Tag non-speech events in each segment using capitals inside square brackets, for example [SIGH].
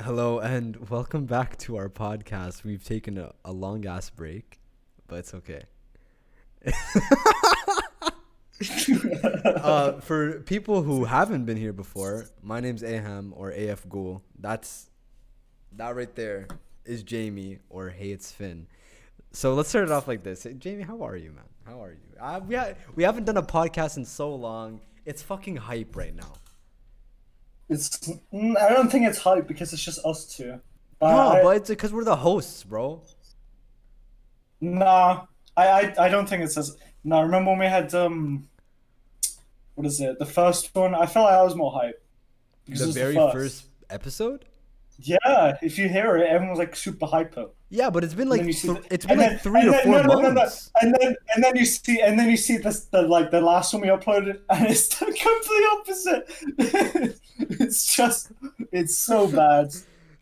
Hello and welcome back to our podcast. We've taken a, a long ass break, but it's okay. [LAUGHS] uh, for people who haven't been here before, my name's Aeham or AF Ghoul. That's that right there is Jamie or Hey It's Finn. So let's start it off like this. Hey, Jamie, how are you, man? How are you? Uh, we ha- we haven't done a podcast in so long. It's fucking hype right now. It's. mm, I don't think it's hype because it's just us two. But no, but it's because we're the hosts, bro. nah, I, I I don't think it's as. No, remember when we had um. What is it? The first one. I felt like I was more hype. The very first. first episode. Yeah, if you hear it, everyone's like super hyper. Yeah, but it's been like then you see th- the- it's been and like then- three or then- four no, no, no, no. months. And then and then you see and then you see this the like the last one we uploaded [LAUGHS] and it's the complete opposite. [LAUGHS] it's just it's so bad.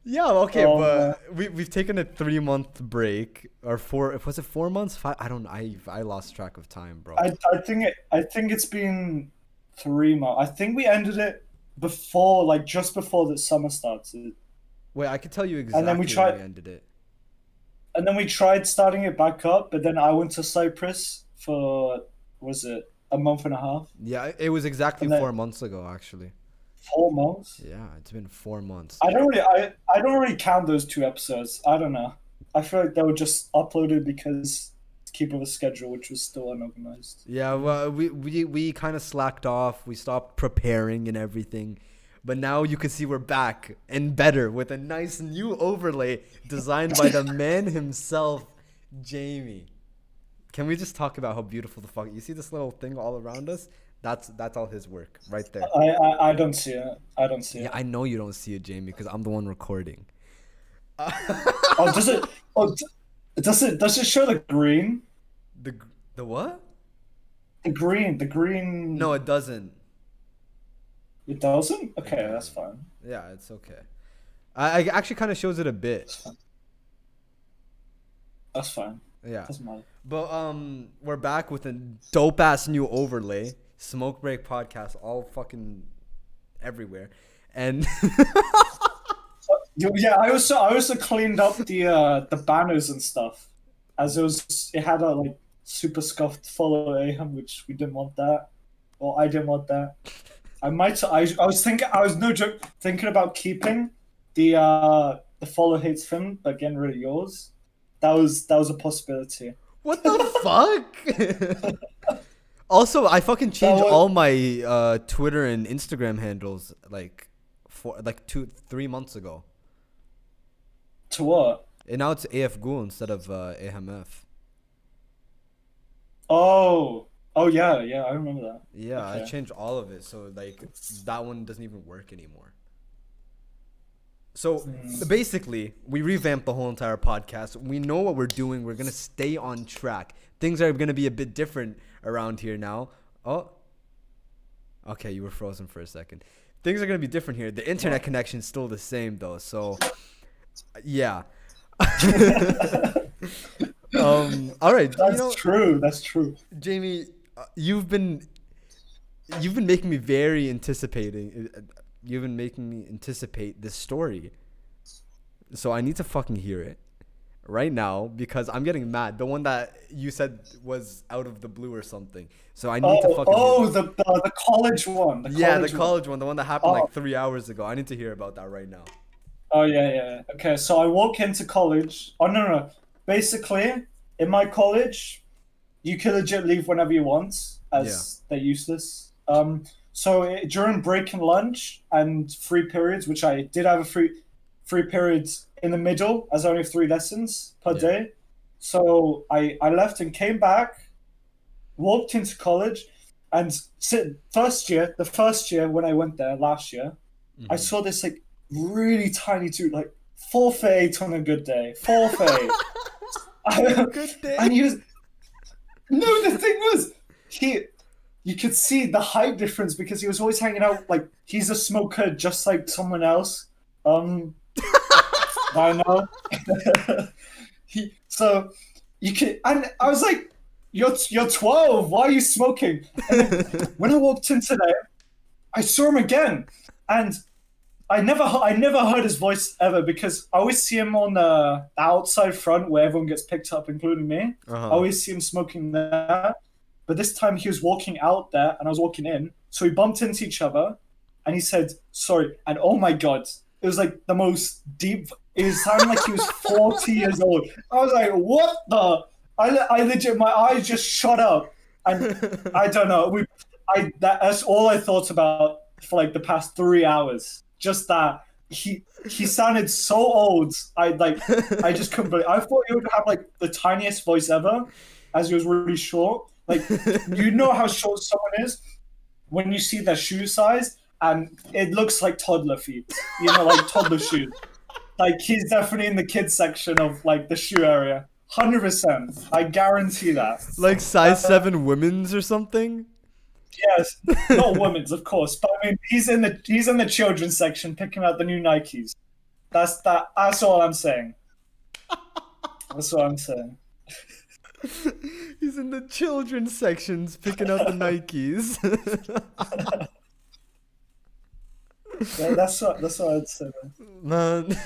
Yeah, okay, Oh, but we we've taken a three month break or four. Was it four months? Five? I don't. I I lost track of time, bro. I I think it I think it's been three months. I think we ended it before like just before the summer started. Wait, I could tell you exactly And then we tried- we ended it. And then we tried starting it back up, but then I went to Cyprus for was it a month and a half? Yeah, it- was exactly And four months ago, actually. Four months? Yeah, it's been four months. I don't really I, I don't really count those two episodes. I don't know. I feel like they were just uploaded because to keep with a schedule which was still unorganized. Yeah, well, we we we kind of slacked off. We stopped preparing and everything. But now you can see we're back and better with a nice new overlay designed by the [LAUGHS] man himself, Jamie. Can we just talk about how beautiful the fuck? You see this little thing all around us? That's that's all his work right there. I, I, I don't see it. I don't see it. Yeah, I know you don't see it, Jamie, because I'm the one recording. [LAUGHS] Oh does it oh does it does it show the green? The the what? The green the green No, it doesn't. It doesn't? Okay, that's fine. Yeah, it's okay. I, I actually kind of shows it a bit. That's fine. That's fine. Yeah. Doesn't matter. But um, we're back with a dope ass new overlay. Smoke Break podcast, all fucking everywhere, and [LAUGHS] Yeah, I also I also cleaned up the uh the banners and stuff. As it was it had a like super scuffed follow Aeham, which we didn't want that. Or I didn't want that. I might I, I was thinking I was no joke thinking about keeping the uh the follow hates Finn but getting rid of yours. That was that was a possibility. what the [LAUGHS] fuck? [LAUGHS] also, I fucking changed was- all my uh, Twitter and Instagram handles like four, like two, three months ago, To what? and now it's AF Ghoul instead of uh, AMF. Oh. Oh yeah, yeah, I remember that. Yeah, I changed all of it, so like that one doesn't even work anymore. So Mm. basically, we revamped the whole entire podcast. We know what we're doing. We're gonna stay on track. Things are gonna be a bit different around here now. Oh, okay, you were frozen for a second. Things are gonna be different here. The internet connection's still the same though, so [LAUGHS] yeah. [LAUGHS] um. All right. That's you know, true, that's true. Jamie, uh, you've been you've been making me very anticipating. uh, You've been making me anticipate this story. So I need to fucking hear it right now because I'm getting mad. The one that you said was out of the blue or something. So I need to Oh, fucking oh hear the, the the college one. The yeah, the one. college one, the one that happened Oh. like three hours ago. I need to hear about that right now. Oh yeah, yeah. Okay, so I walk into college. Oh no, no. Basically, in my college, you can legit leave whenever you want, as they're useless. Um, so eh, during break and lunch and free periods, which I did have a free free periods in the middle, as I only have three lessons per Yeah. day. So I I left and came back, walked into college, and si- first year, the first year when I went there last year, I Mhm. saw this like really tiny dude, like four for eight on a good day, four for eight. [LAUGHS] Good day. [LAUGHS] and he was no. The thing was, he you could see the height difference because he was always hanging out like he's a smoker just like someone else. Um, [LAUGHS] I know. [LAUGHS] he so you can and I was like, you're you're twelve. Why are you smoking? And [LAUGHS] when I walked in today, I saw him again, and I never I never heard his voice ever because I always see him on the outside front where everyone gets picked up, including me. Uh-huh. I always see him smoking there. But this time he was walking out there and I was walking in. So we bumped into each other and he said, sorry. And oh my God, it was like the most deep, it sounded like he was [LAUGHS] 40 years old. I was like, what the? I, I legit, my eyes just shut up. And [LAUGHS] I don't know. We, I, that, that's all I thought about for like the past three hours. Just that he he sounded so old. I like I just couldn't believe. I thought he would have like the tiniest voice ever, as he was really short. Like you know how short someone is when you see their shoe size, and it looks like toddler feet. You know, like toddler [LAUGHS] shoes. Like he's definitely in the kids section of like the shoe area. Hundred percent. I guarantee that. Like size seven women's or something. Yes, not [LAUGHS] women's, of course, but I mean, he's in the he's in the children's section picking out the new Nikes. That's that. That's all I'm saying. That's what I'm saying. [LAUGHS] He's in the children's sections picking out the Nikes. [LAUGHS] Yeah, that's what that's what I'd say. Man.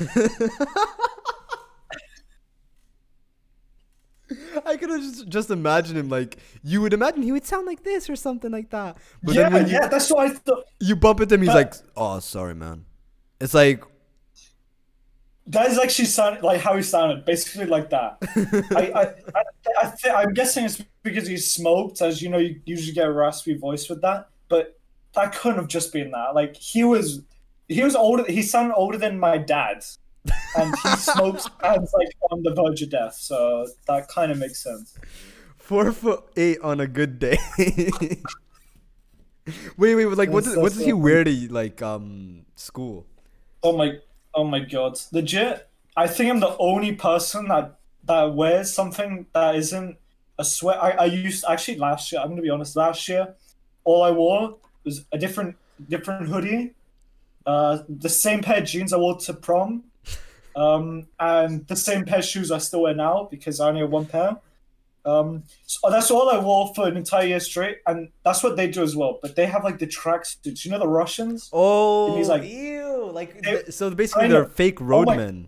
I could have just, just imagine him like you would imagine he would sound like this or something like that. But yeah, then when you, yeah, that's what I thought. you bump into him, he's But- like, "Oh, sorry, man." It's like, That is actually sound like how he sounded, basically like that. [LAUGHS] I, I, I, I th- I'm guessing it's because he smoked, as you know, you usually get a raspy voice with that. But that couldn't have just been that. Like he was, he was older. He sounded older than my dad, and he smokes [LAUGHS] and like on the verge of death. So that kind of makes sense. four foot eight on a good day. [LAUGHS] wait, wait, like what does, so what does he wear to like um school? Oh my, oh my god, legit. I think I'm the only person that that wears something that isn't a sweat. I, I used actually last year. I'm gonna be honest. Last year, all I wore was a different different hoodie, uh, the same pair of jeans I wore to prom, um, and the same pair of shoes I still wear now because I only have one pair. Um, so that's all I wore for an entire year straight, and that's what they do as well. But they have like the tracksuits. You know the Russians. Oh, he's like- ew! Like They- so, basically, they're fake oh roadmen.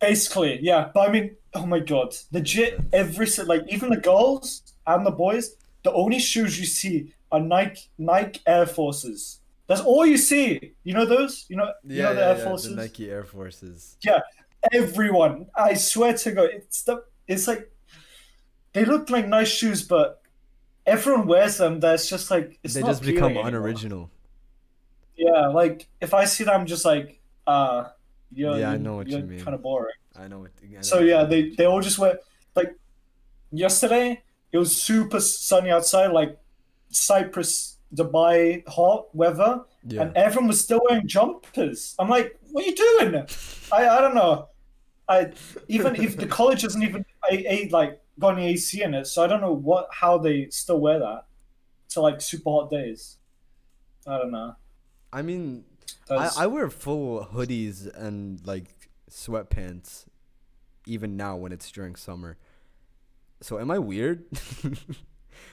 Basically, yeah. But I mean, oh my god, legit. Every like even the girls and the boys, the only shoes you see are Nike Nike Air Forces. That's all you see. You know those? You know, you know the Air Forces. the Nike Air Forces. Yeah, everyone, I swear to God, it's the it's like they look like nice shoes, but everyone wears them. That's just like it's they just become unoriginal. Yeah, like if I see them, I'm just like, uh, you're, Yeah, I know what you mean. Kind of boring. I know it. I know So yeah, they they all just wear like yesterday. It was super sunny outside, like Cyprus, Dubai, hot weather, yeah. and everyone was still wearing jumpers. I'm like, what are you doing? I I don't know. I even if the [LAUGHS] college hasn't even a, a like got any AC in it, so I don't know what how they still wear that to like super hot days. I don't know. I mean, I, I wear full hoodies and like sweatpants, even now when it's during summer. So am I weird? [LAUGHS]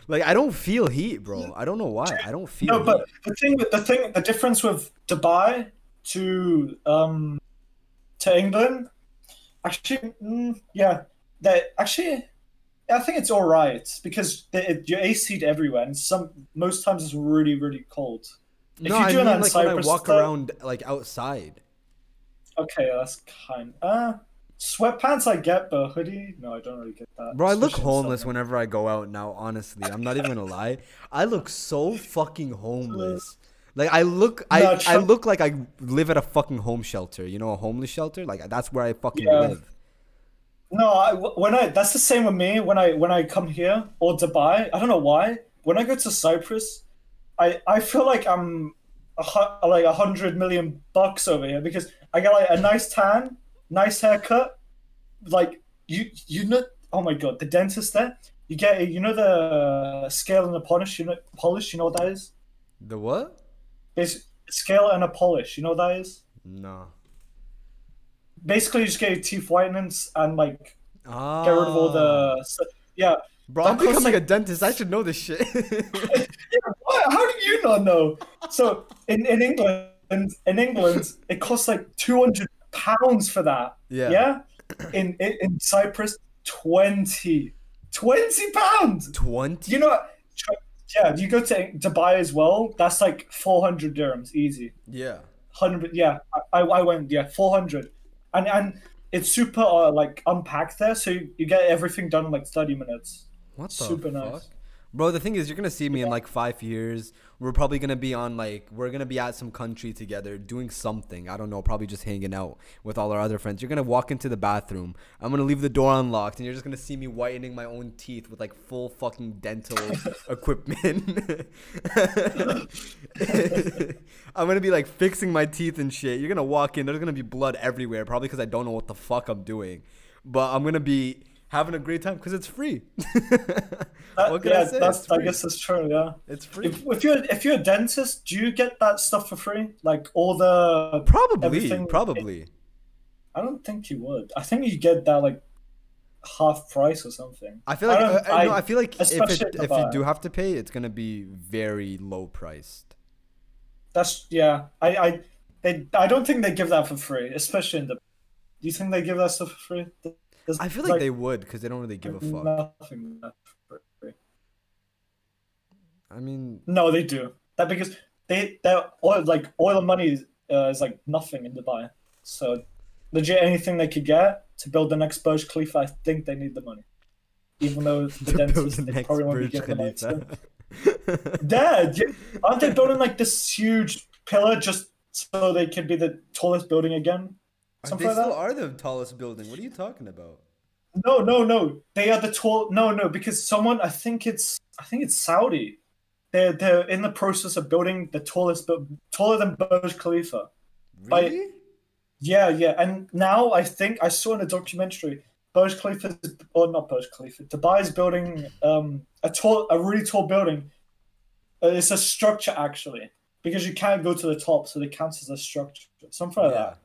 like I don't feel heat, bro. I don't know why. I don't feel. No, but the thing, the thing, the difference with Dubai to um to England, actually, mm, yeah, that actually, I think it's all right because the, it, you're AC'd everywhere, and some most times it's really, really cold. if no, I mean that in like when I Cyprus, walk though- around like outside. Okay, that's kind. Uh, sweatpants I get, but hoodie, no, I don't really get that. Bro, I look homeless whenever I go out now, honestly. I'm not even gonna lie. I look so fucking homeless. Like I look I, No, I look like I live at a fucking home shelter. You know, a homeless shelter? Like that's where I fucking Yeah. live. No, I, when I that's the same with me when I when I come here or Dubai. I don't know why. When I go to Cyprus, I I feel like I'm a, like a hundred million bucks over here because I get like a nice tan, nice haircut. Like you you know oh my god the dentist there you get you know the scale and the polish you know polish you know what that is. The what? It's scale and a polish you know what that is. No. Basically, you just get your teeth whitenings and like Ah. get rid of all the yeah. Bro, I'm becoming like- a dentist. I should know this shit. [LAUGHS] What? How do you not know? So in, in England, England, in England, it costs like two hundred pounds for that. Yeah. Yeah. In in, in Cyprus, 20. 20 pounds. Twenty. You know, yeah. You go to Dubai as well. That's like four hundred dirhams, easy. Yeah. Hundred. Yeah, I, I went. Yeah, four hundred, and and it's super uh, like unpacked there, so you, you get everything done in like thirty minutes. What the Super fuck? nice. Bro, the thing is, you're gonna see me in like five years. We're probably gonna be on like we're gonna be at some country together doing something. I don't know, probably just hanging out with all our other friends. You're gonna walk into the bathroom. I'm gonna leave the door unlocked, and you're just gonna see me whitening my own teeth with like full fucking dental [LAUGHS] equipment. [LAUGHS] I'm gonna be like fixing my teeth and shit. You're gonna walk in. There's gonna be blood everywhere, probably because I don't know what the fuck I'm doing. But I'm gonna be having a great time because it's free. That- [LAUGHS] what can yeah, I say? that's I guess that's true. Yeah. It's free. If, if you're if you're a dentist, do you get that stuff for free? Like all the Probably, everything- probably. I don't think you would. I think you get that like half price or something. I feel like I I, I, uh, uh, no, I- I feel like if it, if you do have to pay, it's gonna be very low priced. That's yeah. I I they I don't think they give that for free, especially in the. Do you think they give that stuff for free? There's, I feel like, they would because they don't really give a fuck. Nothing left for free. I mean, No, they do that because they their oil like oil money is, uh, is like nothing in Dubai. So legit anything they could get to build the next Burj Khalifa, I think they need the money. Even though [LAUGHS] the dentists the they probably won't be giving the money to Dad, aren't they building like this huge pillar just so they can be the tallest building again? They Something like still that? are the tallest building. What are you talking about? No, no, no. They are the tall. No, no, because someone. I think it's. I think it's Saudi. They're they're in the process of building the tallest, but taller than Burj Khalifa. By- Really? Yeah, yeah. And now I think I saw in a documentary, Burj Khalifa, or not Burj Khalifa, Dubai is building um a tall, a really tall building. Uh, it's a structure actually, because you can't go to the top, so they count as a structure, something like yeah. that.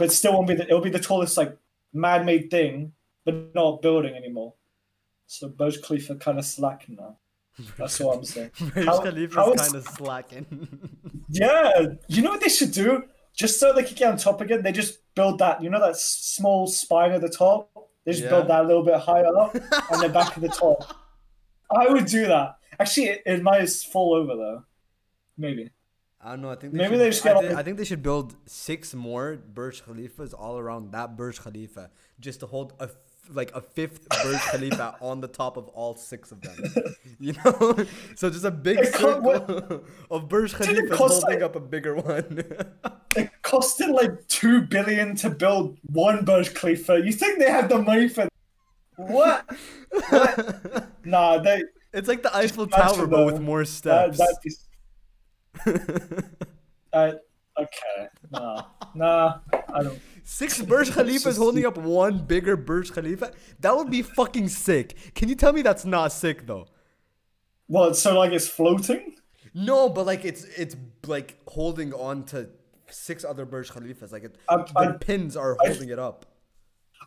But still won't be. The, it'll be the tallest like man-made thing, but not building anymore. So Burj Khalifa kind of slacking now. That's what I'm saying. [LAUGHS] Burj How- Khalifa's how is- kind of slacking. [LAUGHS] Yeah, you know what they should do? Just so they can get on top again, they just build that. You know that small spine at the top. They just Yeah. build that a little bit higher up on the back of the top. [LAUGHS] I would do that. Actually, it, it might fall over though. Maybe. I don't know. I think they Maybe should, they just I, all- I think they should build six more Burj Khalifas all around that Burj Khalifa, just to hold a f- like a fifth Burj Khalifa [LAUGHS] on the top of all six of them. [LAUGHS] You know, so just a big It circle co- [LAUGHS] of Burj Khalifa holding like- up a bigger one. It costed like two billion to build one Burj Khalifa. You think they have the money for what? what? Nah, they it's like the Eiffel Tower, but with more steps. that'd [LAUGHS] uh, okay. Nah, nah, I don't. Six Burj Khalifas holding up one bigger Burj Khalifa? That would be fucking sick. Can you tell me that's not sick though? What? So like it's floating? No, but like it's it's like holding on to six other Burj Khalifas. Like it, I'm- the I'm- pins are I- holding it up.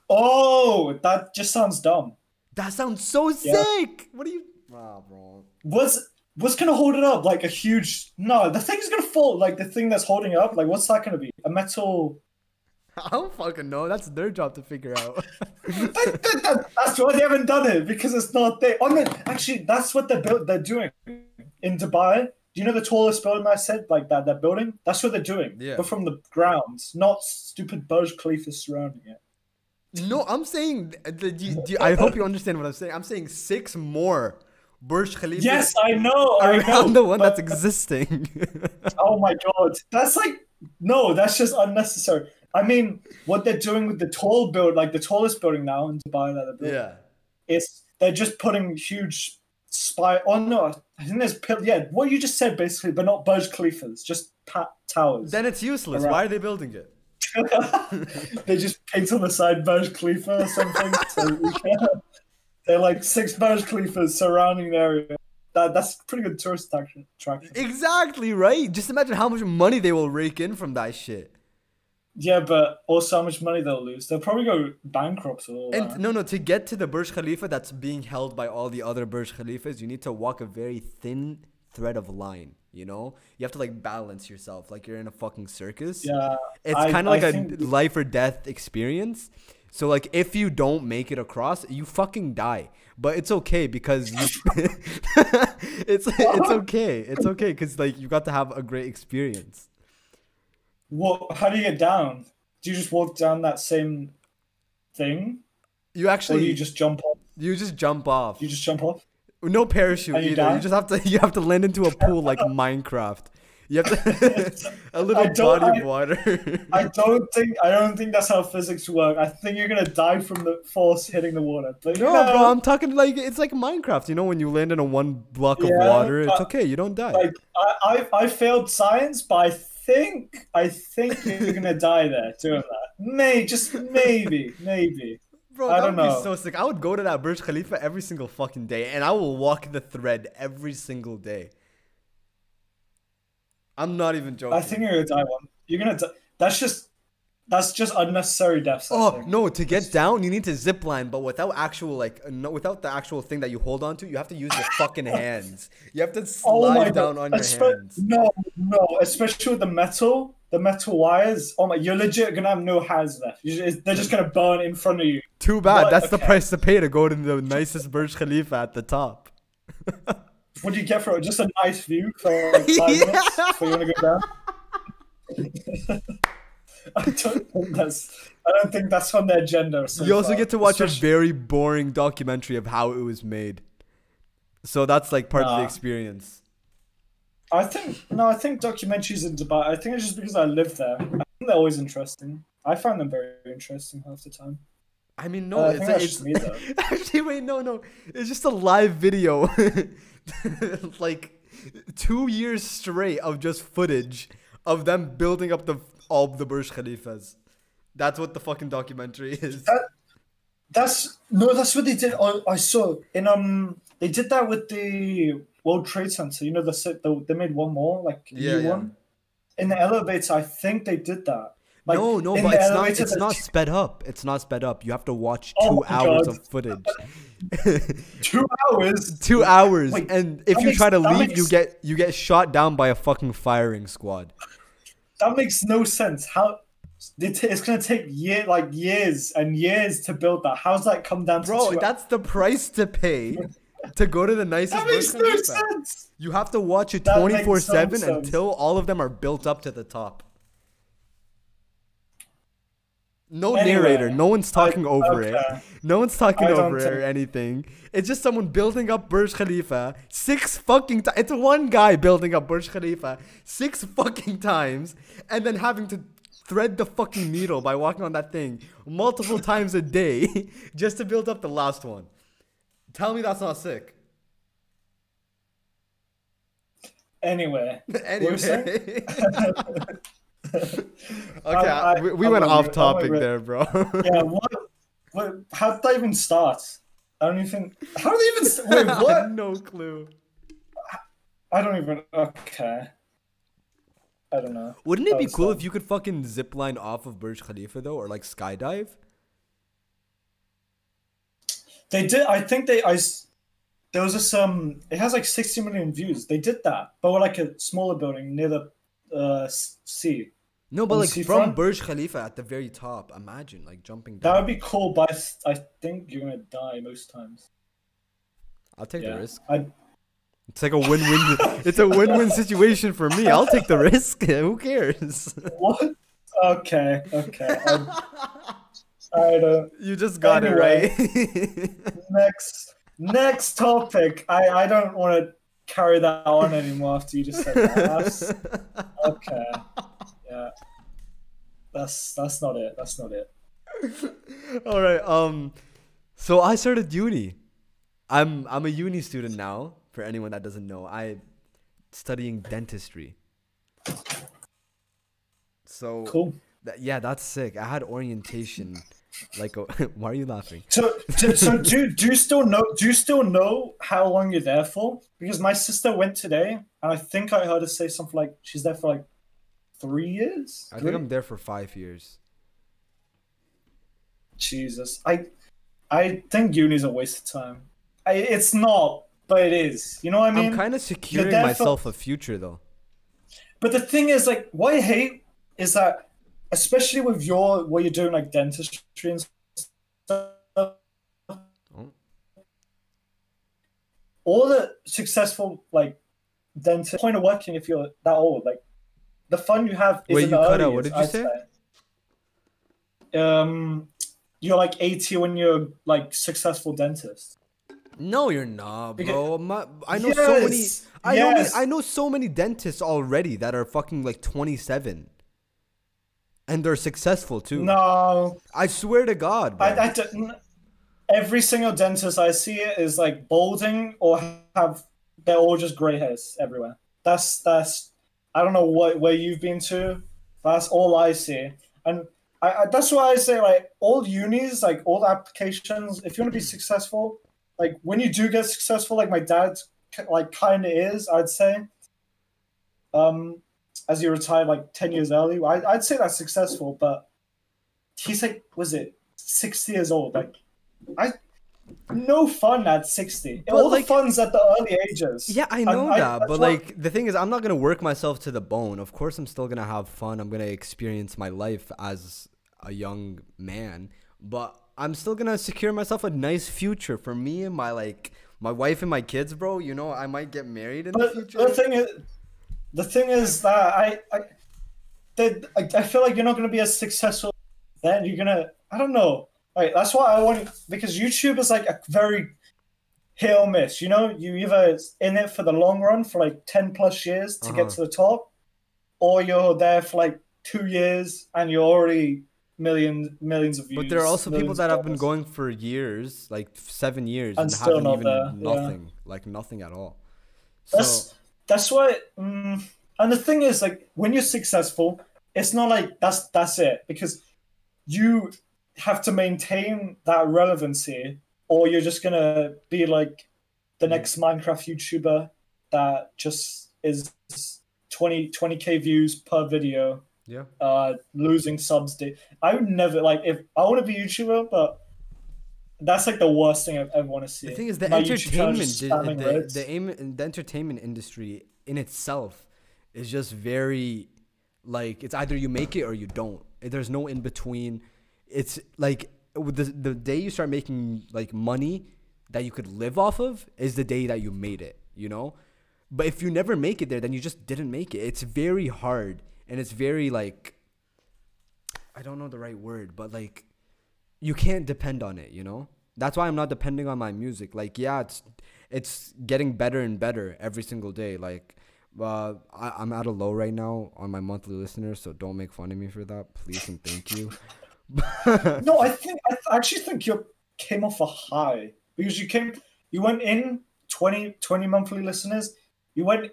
Oh, that just sounds dumb. That sounds so Yeah. sick. What are you? Ah, bro. What's what's gonna hold it up? Like a huge? No, the thing's gonna fall. Like the thing that's holding it up. Like what's that gonna be? A metal? [LAUGHS] I don't fucking know. That's their job to figure out. [LAUGHS] That- that- that- that's why they haven't done it because it's not there. I mean, actually, that's what they're built. They're doing in Dubai. Do you know the tallest building I said? Like that, that building. That's what they're doing. Yeah. But from the ground, not stupid Burj Khalifa surrounding it. no, I'm saying. the- do you- I hope you understand what I'm saying. I'm saying six more Burj Khalifas Yes, I know. I know. the one that's existing. [LAUGHS] Oh my god, that's like no, that's just unnecessary. I mean, what they're doing with the tall build, like the tallest building now in Dubai, that they're building, yeah. is they're just putting huge spy. Oh no, I think there's pill. Yeah, what you just said basically, but not Burj Khalifas, just pat towers. Then it's useless. Around- Why are they building it? [LAUGHS] they just paint on the side Burj Khalifa or something. [LAUGHS] so, yeah. They're like six Burj Khalifas surrounding the area. That that's pretty good tourist attraction. Exactly right. Just imagine how much money they will rake in from that shit. Yeah, but also how much money they'll lose. They'll probably go bankrupt or And that. no, no, to get to the Burj Khalifa that's being held by all the other Burj Khalifas, you need to walk a very thin, thread of line. You know, you have to like balance yourself, like you're in a fucking circus. Yeah, It's kind of like a think- life or death experience. So like if you don't make it across, you fucking die. But it's okay because you [LAUGHS] [LAUGHS] it's it's [LAUGHS] okay. It's okay cuz like you got to have a great experience. What? How do you get down? Do you just walk down that same thing, You or actually do you just jump off? you just jump off. You just jump off. No parachute you either. die? You just have to you have to land into a pool like Minecraft. You have to [LAUGHS] a little body I- of water. I don't think I don't think that's how physics work. I think you're gonna die from the force hitting the water. But you no, bro, I'm talking like it's like Minecraft. You know, when you land in a one block of water, it's okay. You don't die. like I, I I failed science, but I think I think you're [LAUGHS] gonna die there doing that. May just maybe maybe. Bro, I that don't would be know. so sick. I would go to that Burj Khalifa every single fucking day, and I will walk the thread every single day. I'm not even joking. I think you're gonna die one. You're gonna. Die. That's just that's just unnecessary deaths. Oh no! To get down, you need to zip line, but without actual like uh, no, without the actual thing that you hold on to, you have to use your fucking [LAUGHS] hands. You have to slide Oh my down god! on your Espe- hands. No, no, especially with the metal, the metal wires. Oh my, you're legit gonna have no hands left. Just, they're just gonna burn in front of you. Too bad. What? That's the price to pay to go to the nicest Burj Khalifa at the top. [LAUGHS] What do you get for it? Just a nice view for [LAUGHS] like five Yeah. minutes before you wanna go down. [LAUGHS] I don't think that's. I don't think that's on the agenda. So You also far. get to watch a very boring documentary of how it was made. So that's like part of the experience. I think no, I think documentaries in Dubai. I think it's just because I live there. I think they're always interesting. I find them very interesting half the time. I mean, no, Uh, I it's, think that's it's just me, though. [LAUGHS] actually wait, no, no, it's just a live video, [LAUGHS] like two years straight of just footage of them building up the all the Burj Khalifas. That's what the fucking documentary [LAUGHS] is. That- That's no, that's what they did. I, I saw in um, they did that with the World Trade Center. You know, the, set- they made one more like Yeah, new yeah. one in the elevator. I think they did that. Like, no, no, but it's not. It's not sped up. It's not sped up. You have to watch Oh two my hours God. of footage. [LAUGHS] [LAUGHS] two hours. two hours, Wait, and if you makes- try to leave, you get you get shot down by a fucking firing squad. That makes no sense. How it, it's gonna take year like years and years to build that. How's that come down to Bro, that's the price to pay [LAUGHS] to go to the nicest That makes no sense. You have to watch it twenty four seven until all of them are built up to the top. No Anyway, narrator. No one's talking over it. No one's talking I over it or anything. It's just someone building up Burj Khalifa six fucking times. It's one guy building up Burj Khalifa six fucking times and then having to thread the fucking needle by walking on that thing multiple [LAUGHS] times a day [LAUGHS] just to build up the last one. Tell me that's not sick. Anyway, [LAUGHS] anyway. Okay, I- I- we, we I'm went off it, topic over there, bro. [LAUGHS] yeah, what, what? How did that even start? I don't even. How did they even? st- Wait, [LAUGHS] what? no clue. I don't even. Okay. I don't know. Wouldn't it That be cool dumb. if you could fucking zip line off of Burj Khalifa though, or like skydive? They did. I think they. I. There was this. Um. It has like 60 million views. They did that, but with like a smaller building near the uh, s- sea. No, but like from? Burj Khalifa at the very top. Imagine like jumping That would be cool, but I think you're gonna die most times. I'll take the risk. I. It's like a win-win. [LAUGHS] it's a win-win situation for me. I'll take the risk. [LAUGHS] Who cares? What? Okay. Okay. I, [LAUGHS] I don't. you just got Anyway. it right. next next topic. I I don't want to carry that on anymore after you just said that. That's, [LAUGHS] okay. Yeah. That's that's not it. That's not it. All right. Um, so I started uni. I'm I'm a uni student now. For anyone that doesn't know, I studying dentistry. So Cool. that, yeah, that's sick. I had orientation. Like, [LAUGHS] why are you laughing? So so, so do do you still know do you still know how long you're there for? Because my sister went today and I think I heard her say something like she's there for like three years. I think I'm there for five years. Jesus. I I think uni's a waste of time. I, it's not, but it is. You know what I mean? I'm kind of securing there for- myself a future though. But the thing is, like, what I hate is that, especially with your what you're doing, like dentistry and stuff, Oh. all the successful like dentist point of working if you're that old, like the fun you have is Wait, in you the cut out. What did you I'd say? say. Um, you're like 80 when you're like successful dentist. No, you're not, bro. My, I know so many. Yes, know. yes. I know so many dentists already that are fucking like 27, and they're successful too. No, I swear to God, bro. I, I don't. Every single dentist I see is like balding or have they're all just gray hairs everywhere. That's that's I don't know what where you've been to. That's all I see, and I, I that's why I say like all unis, like all applications. If you want to be successful, like when you do get successful, like my dad, like kind of is, I'd say. Um, as you retire like ten years early, I, I'd say that's successful, but he's like, was it sixty years old? Like, I no fun at sixty. But, All like- the fun's at the early ages. Yeah, I know I- that, that's but like the thing is, I'm not gonna work myself to the bone. Of course, I'm still gonna have fun. I'm gonna experience my life as a young man, but I'm still gonna secure myself a nice future for me and my like my wife and my kids, bro. You know, I might get married in the future. the thing is, the thing is that I, I, that I, I feel like you're not going to be as successful. Then you're gonna, I don't know. Like that's why I want because YouTube is like a very hit or miss. You know, you either in it for the long run for like ten plus years to get Uh-huh. to the top, or you're there for like two years and you're already millions millions of views. But there are also people that have been going for years, like seven years, And and, still haven't not even there, yeah. nothing, like nothing at all. So That's that's why. Mm, and the thing is, like, when you're successful, it's not like that's that's it because you have to maintain that relevancy, or you're just gonna be like the next Minecraft YouTuber that just is 20 20k views per video, yeah, uh, losing subs. Day. I would never like if I want to be a YouTuber, but. That's like the worst thing I've ever want to see. the thing is the My channel entertainment, di- the, reds. the, aim, the entertainment industry in itself is just very like it's either you make it or you don't. There's no in between. It's like the the day you start making like money that you could live off of is the day that you made it. You know, but if you never make it there, then you just didn't make it. It's very hard and it's very like I don't know the right word, but like you can't depend on it, you know? That's why I'm not depending on my music. Like, yeah, it's it's getting better and better every single day. Like, uh, I, I'm at a low right now on my monthly listeners, so don't make fun of me for that, please and thank you. [LAUGHS] No, I think I actually think you came off a high because you came, you went in 20, 20 monthly listeners. You went,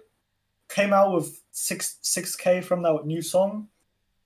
came out with six six k from that new song,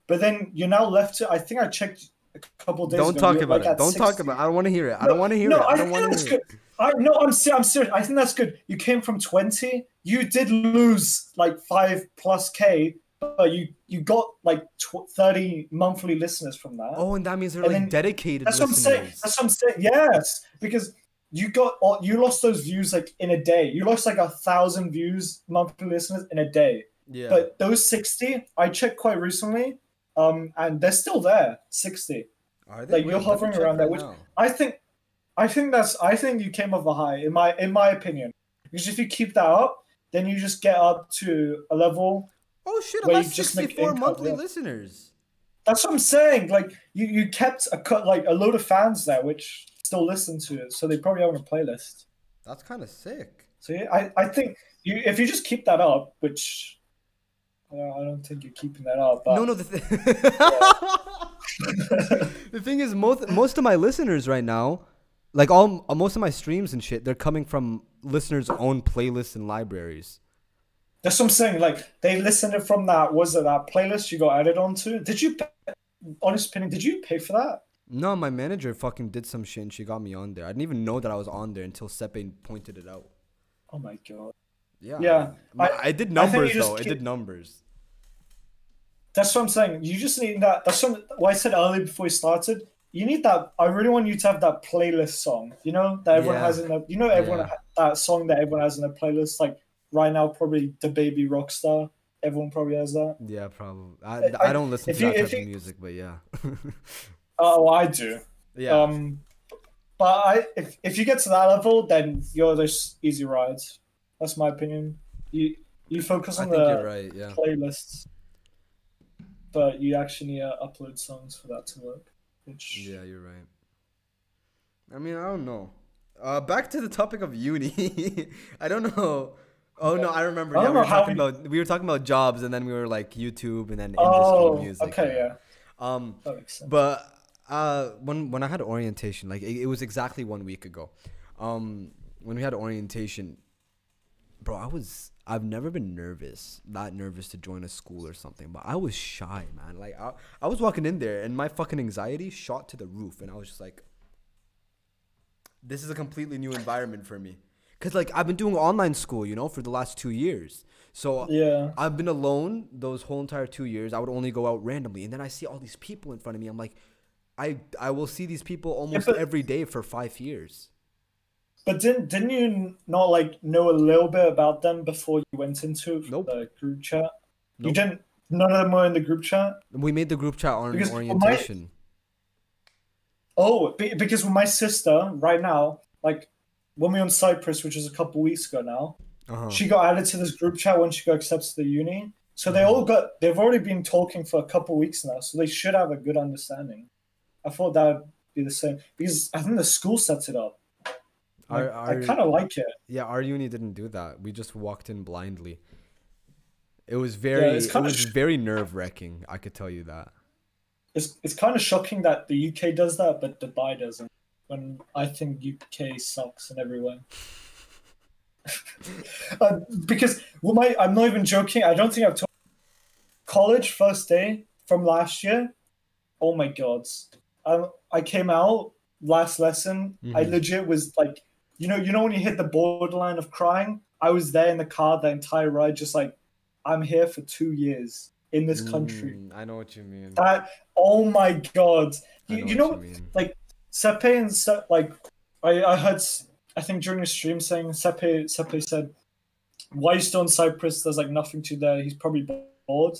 but then you now left. I think I checked a couple days. don't ago, talk about like, it. Don't talk about. It. I don't want to hear it. I don't want to hear no, it. I I don't think want to that's hear good. it. I no, I'm I'm serious. I think that's good. You came from twenty. You did lose like five plus k, but you you got like tw- thirty monthly listeners from that. Oh, and that means they're And like then- dedicated That's what I'm saying. That's what I'm saying. Yes, because you got you lost those views like in a day. You lost like a thousand views monthly listeners in a day. yeah. But those sixty, I checked quite recently, um, and they're still there. Sixty. Are like, Wait, you're let me hovering around there, right which- now. I think, I think that's. I think you came off a high in my in my opinion. Because if you keep that up, then you just get up to a level. Oh shit! I'm at you just make 64 monthly yeah. listeners. That's what I'm saying. Like you, you kept a cut like a load of fans there, which still listen to it, so they probably have a playlist. That's kind of sick. So yeah, I, I think you if you just keep that up, which uh, I don't think you're keeping that up. No, no. The, th- [LAUGHS] the thing is, most most of my listeners right now, like all most of my streams and shit, they're coming from listeners' own playlists and libraries. that's what I'm saying. Like they listened from that was it that playlist you got added onto? Did you? Pay, honest opinion, did you pay for that? No, my manager fucking did some shit and she got me on there. I didn't even know that I was on there until Sepe pointed it out. Oh my god. Yeah. Yeah, I- I, did numbers you just though. Keep- did numbers. That's what I'm saying. You just need that. That's what, what I said earlier before we started. you need that. I really want you to have that playlist song. You know that everyone Yeah. has in a. You know everyone Yeah. that song that everyone has in a playlist. Like right now, probably the Baby Rockstar. Everyone probably has that. Yeah, probably. I, I- I don't listen to you- that type of music, but yeah. [LAUGHS] Oh, I do. yeah. Um, but I if if you get to that level, then you're just easy rides. That's my opinion. You you focus on the right. Yeah. playlists, but you actually need to upload songs for that to work. Which Yeah, you're right. I mean, I don't know. Uh, back to the topic of uni. [LAUGHS] I don't know. Oh no, I remember. I Yeah, we were talking we- about we were talking about jobs, and then we were like YouTube, and then industry oh, music. okay, yeah, Um, that makes sense. but uh, when when I had orientation, like it, it was exactly one week ago. Um, when we had orientation, bro, I was I've never been nervous, that nervous to join a school or something, but I was shy, man. Like I, I was walking in there, and my fucking anxiety shot to the roof, and I was just like, this is a completely new environment for me. Cause like I've been doing online school, you know, for the last two years. So yeah, I've been alone those whole entire two years. I would only go out randomly, and then I see all these people in front of me. I'm like, I I will see these people almost every day for five years. But didn't didn't you not like know a little bit about them before you went into Nope. the group chat? You didn't. None of them were in the group chat. We made the group chat on Because my- orientation. Oh, because with my sister right now, like when we were on Cyprus, which was a couple weeks ago now, Uh-huh. she got added to this group chat when she got accepted to the uni. So they Mhm. all got they've already been talking for a couple weeks now, so they should have a good understanding. I thought that would be the same because I think the school sets it up. Our, our, I kind of like it. yeah, our uni didn't do that. We just walked in blindly. It was very, it's it was sh- very nerve wracking. I could tell you that. It's it's kind of shocking that the UK does that, but Dubai doesn't. When I think UK sucks in every way. uh, because well, my I'm not even joking. I don't think I've told college first day from last year. Oh my god! Um, I came out last lesson. I Mhm. legit was like, you know, you know when you hit the borderline of crying. I was there in the car the entire ride, just like, I'm here for two years in this country. Mm, I know what you mean. That oh my god! You, know you know, you like Sepe and Se- like I, I heard I think during the stream saying Sepe Sepe said, "Why you still in Cyprus? There's like nothing to there. He's probably bored."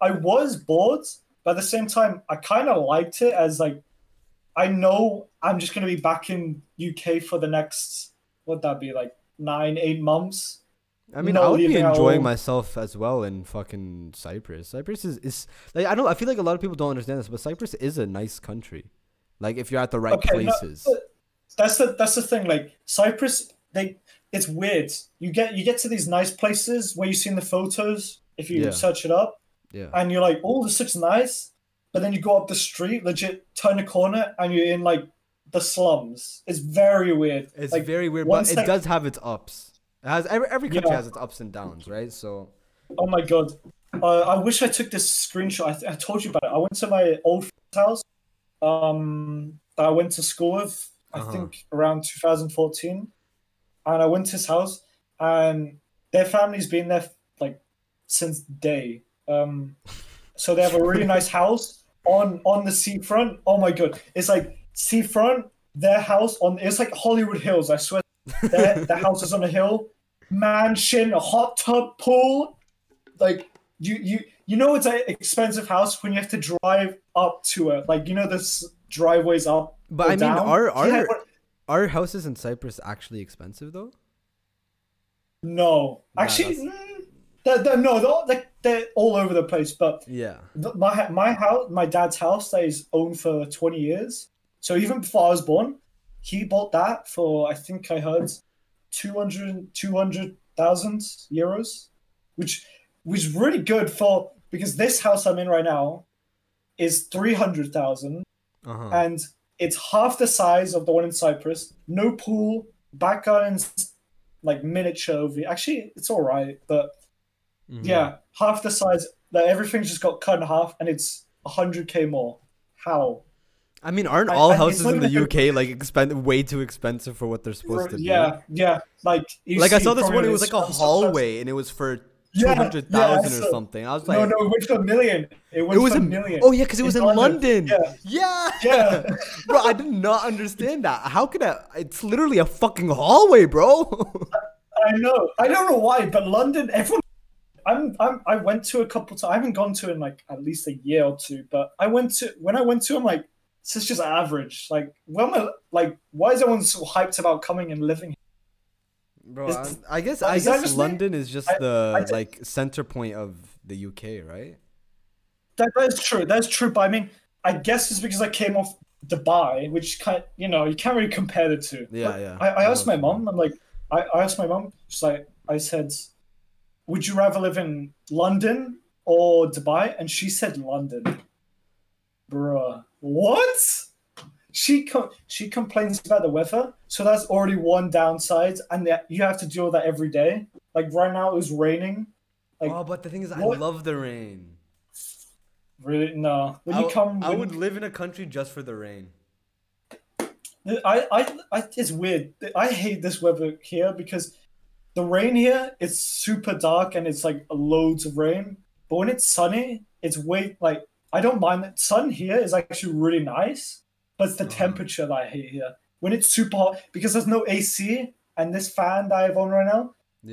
I was bored, but at the same time, I kind of liked it as like I know I'm just gonna be back in UK for the next what that be like nine eight months. I mean, I would be enjoying myself as well in fucking Cyprus. Cyprus is, is like I don't. I feel like a lot of people don't understand this, but Cyprus is a nice country. Like if you're at the right Okay, places. but that's the that's the thing. Like Cyprus, they it's weird. You get you get to these nice places where you see in the photos if you Yeah. search it up, yeah. and you're like, oh, this looks nice. But then you go up the street, legit turn a corner, and you're in like the slums. It's very weird. It's like, very weird, but it does have its ups. It has every every country Yeah. has its ups and downs, right? So Oh my god. Uh, I wish I took this screenshot. I, th- I told you about it. I went to my old house um, that I went to school with, I Uh-huh. think around 2014. And I went to his house, and their family's been there like since day. Um, so they have a really nice house on on the seafront. Oh my god, it's like seafront. Their house on it's like Hollywood Hills. I swear, their [LAUGHS] their house is on a hill. Mansion, a hot tub, pool. Like you you you know it's an expensive house when you have to drive up to it. Like you know this driveways up. But I mean, down. are are Yeah, but- are houses in Cyprus actually expensive though? no, Nah, actually, that's- mm, they're, they're, no, they're, all- like, they're all over the place. But Yeah. my my house, my dad's house, that is owned for twenty years. So even before I was born, he bought that for I think I heard 200 200,000 euros, which was really good for because this house I'm in right now is three hundred thousand Uh huh. and it's half the size of the one in Cyprus. No pool, back gardens, like miniature. Over Actually, it's all right, but Mm-hmm. yeah, half the size. That everything just got cut in half, and it's hundred k more. How? I mean, aren't all I- houses not in the even- UK like expend way too expensive for what they're supposed to be? yeah, yeah. Like you Like I saw this one. It was like a hallway, and it was for Yeah, two yeah, hundred thousand or something. I was like, no, no, it went to a million. It went it was to a a million. Oh yeah, because it was in London. Yeah. Yeah. Yeah. [LAUGHS] bro, I did not understand that. How could I? It's literally a fucking hallway, bro. [LAUGHS] I know. I don't know why, but London, everyone. I'm, I'm. I went to a couple times. I haven't gone to in like at least a year or two. But I went to when I went to. I'm like, this is just average. Like, well, my, like, why is everyone so hyped about coming and living? Here? bro, Is- I, I guess I guess just me? London is just I- the I like center point of the UK, right? That, that's true. That's true. But I mean, I guess it's because I came off Dubai, which kind, you know, you can't really compare the two. Yeah, But yeah. I, I I asked my mom. I'm like, I, I asked my mom. She's like, I said, would you rather live in London or Dubai? And she said London. Bruh, what? She com- she complains about the weather, so that's already one downside, and that you have to deal with that every day. Like right now, it was raining. Like oh, but the thing is, I love the rain. really, no. When I, you come, I when- would live in a country just for the rain. I, I, I, it's weird. I hate this weather here because the rain here it's super dark and it's like loads of rain. But when it's sunny, it's way like I don't mind that sun here is actually really nice, but it's the Uh-huh. temperature that I hate here. When it's super hot because there's no AC and this fan that I have on right now,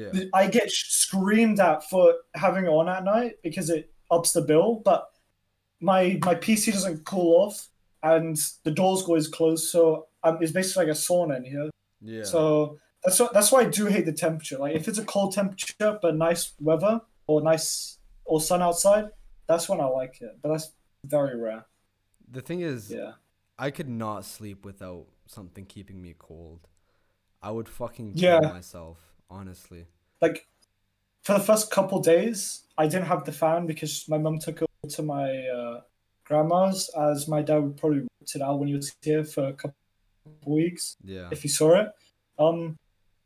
Yeah. I get screamed at for having it on at night because it ups the bill. But my my PC doesn't cool off and the doors go always closed, so um, it's basically like a sauna in here. Yeah. So that's what, that's why I do hate the temperature. Like if it's a cold temperature but nice weather or nice or sun outside, that's when I like it. But that's very rare. the thing is, Yeah. I could not sleep without something keeping me cold. I would fucking kill Yeah. myself, honestly. Like for the first couple days, I didn't have the fan because my mum took it to my uh, grandma's, as my dad would probably rent it out when he was here for a couple weeks. Yeah. if you saw it. Um,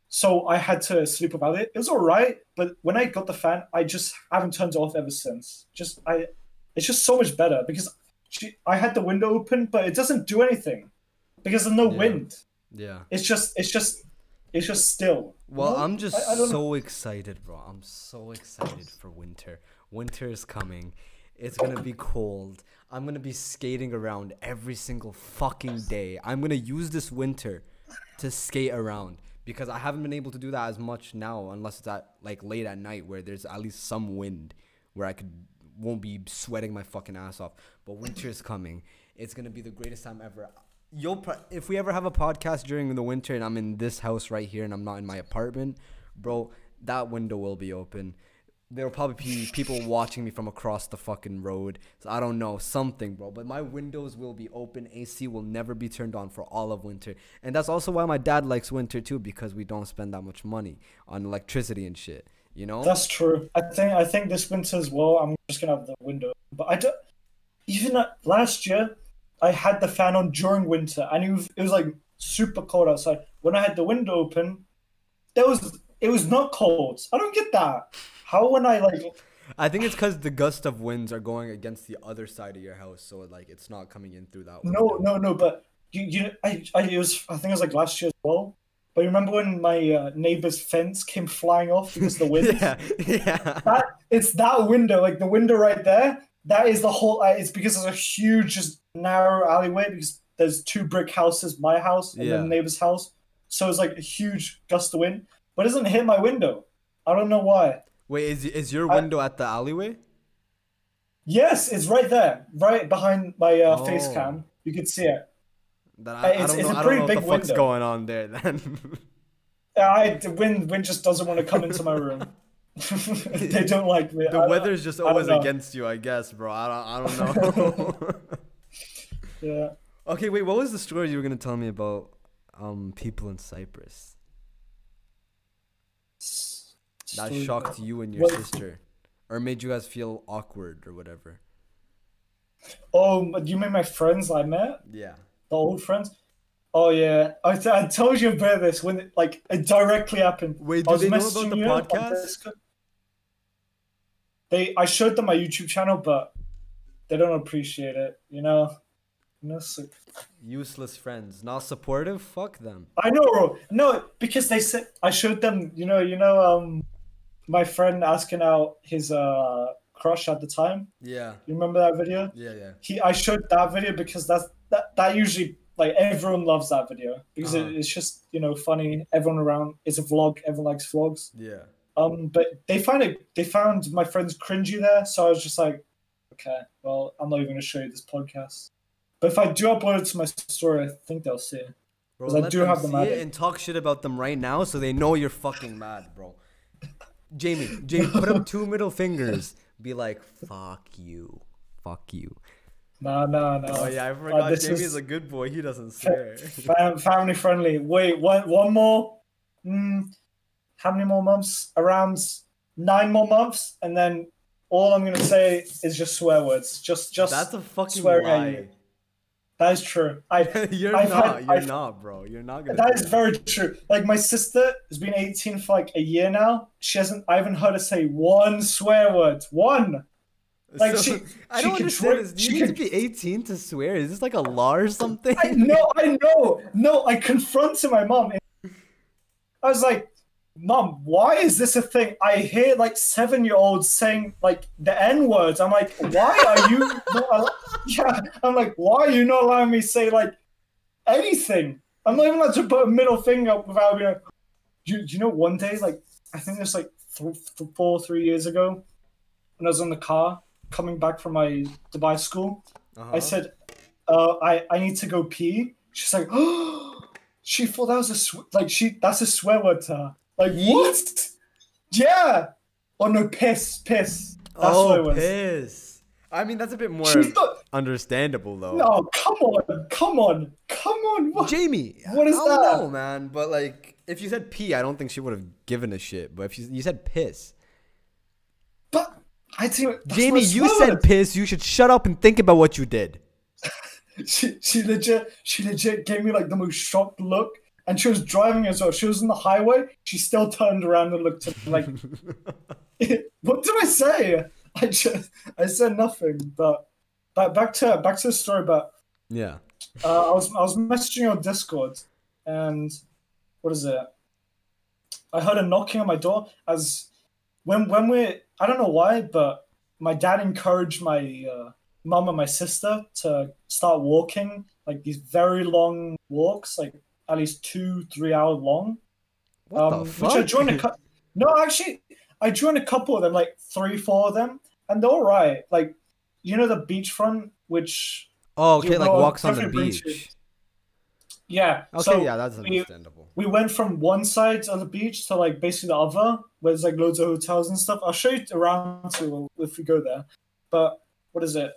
so I had to sleep without it. It was all right, but when I got the fan, I just haven't turned it off ever since. Just I, it's just so much better because she, I had the window open, but it doesn't do anything because there's no Yeah. wind. Yeah. It's just it's just it's just still. Well? I'm just I- I know. so excited, bro. I'm so excited for winter. Winter is coming. It's gonna be cold. I'm gonna be skating around every single fucking day. I'm gonna use this winter to skate around because I haven't been able to do that as much now, unless it's at like late at night where there's at least some wind where I could won't be sweating my fucking ass off. But winter is coming. It's gonna be the greatest time ever. You'll pro- if we ever have a podcast during the winter and I'm in this house right here and I'm not in my apartment, bro, that window will be open. There'll probably be people watching me from across the fucking road. So I don't know, something, bro. But my windows will be open. AC will never be turned on for all of winter. And that's also why my dad likes winter too, because we don't spend that much money on electricity and shit. You know? That's true. I think I think this winter as well. I'm just gonna have the window, but I don't. Even last year, I had the fan on during winter, and it was it was like super cold outside. When I had the window open, there was it was not cold. I don't get that. How when I like I think it's because the gust of winds are going against the other side of your house, so like it's not coming in through that. no window. no no, but you you I, I it was I think it was like last year as well. But you remember when my uh, neighbor's fence came flying off because the wind? [LAUGHS] yeah, yeah. that it's that window, like the window right there. That is the whole. Uh, it's because there's a huge, just narrow alleyway because there's two brick houses, my house and Yeah. then the neighbor's house. So it's like a huge gust of wind, but it doesn't hit my window. I don't know why. Wait, is is your I- window at the alleyway? Yes, it's right there, right behind my uh, face Oh. cam. You can see it. That I, I don't it's know. a I don't pretty know what the big fuck's going on there then. [LAUGHS] I the wind wind just doesn't want to come into my room. [LAUGHS] they don't like me. [LAUGHS] The weather's just I always against you, I guess, bro. I don't. I don't know. Yeah. okay, wait. What was the story you were gonna tell me about? Um, people in Cyprus that shocked you and your sister, or made you guys feel awkward or whatever. Oh, you mean my friends I met? Yeah. the old friends. Oh yeah, I, t- I told you about this when it, like it directly happened. Wait, I do was they know about the podcast? They, I showed them my YouTube channel, but they don't appreciate it. You know. So, Useless friends, not supportive. Fuck them. I know. No, because they said I showed them. You know, you know, um, my friend asking out his uh crush at the time. Yeah. You remember that video? Yeah, yeah. He I showed that video because that's that that usually like everyone loves that video because Uh-huh. it, it's just you know funny. Everyone around it's a vlog. Everyone likes vlogs. Yeah. Um, but they found it. They found my friends cringy there, so I was just like, okay, well, I'm not even gonna show you this podcast. But if I do upload it to my story, I think they'll see. it. Bro, let do them see it. and talk shit about them right now so they know you're fucking mad, bro. Jamie, Jamie, put up two middle fingers. Be like, fuck you. Fuck you. Nah, nah, nah. Oh yeah, I forgot this Jamie's is- a good boy. He doesn't swear. Fam- family friendly. Wait, one one more. Mm, how many more months? Around nine more months, and then all I'm gonna say is just swear words. Just, just. That's a fucking swearing at lie. That is true. I. [LAUGHS] you're I've not. had- you're I've- not, bro. You're not gonna. That very true. Like my sister has been 18 for like a year now. She hasn't. I haven't heard her say one swear word. One. [LAUGHS] like, she- I she don't understand. drink-. Do you need can- to be 18 to swear? Is this like a law or something? I know. I [LAUGHS] know. No, I confronted my mom. I was like, "Mom, why is this a thing? I hear like seven-year-olds saying like the N-words. I'm like, why are you? [LAUGHS] not al- [LAUGHS] yeah. I'm like, why are you not allowing me to say like anything? I'm not even allowed to put a middle finger up without being like, do, you- do you know one day like I think it's like th- th- four three years ago when I was in the car coming back from my Dubai school. Uh-huh. I said, uh, I, I need to go pee. She's like, oh, [GASPS] she thought that was a sw- like she that's a swear word to her. Like what? Yeah. Oh no, piss, piss. That's what oh, it oh, was. piss. I mean, that's a bit more thought, understandable, though. no, come on, come on, come on. What? Jamie, What is I don't that? know, man. But like, if you said pee, I don't think she would have given a shit. But if you, you said piss, But I think Jamie, you said piss. You should shut up and think about what you did. [LAUGHS] she, she legit she legit gave me like the most shocked look and she was driving as well. She was on the highway. She still turned around and looked at me like [LAUGHS] [LAUGHS] what did i say? I just i said nothing. But but back to back to the story but Yeah. uh, i was i was messaging on discord and what is it? I heard a knocking on my door as when when we're i don't know why but my dad encouraged my uh, mom and my sister to start walking like these very long walks like at least two three hour long What um, the fuck? which i joined a cou- no actually i joined a couple of them like three four of them and they're all right like you know the beachfront which oh, okay, like walks on the beach. yeah Okay, so yeah, that's we- understandable. we went from one side of the beach to like basically the other, where there's like loads of hotels and stuff. I'll show you around to if we go there. But what is it?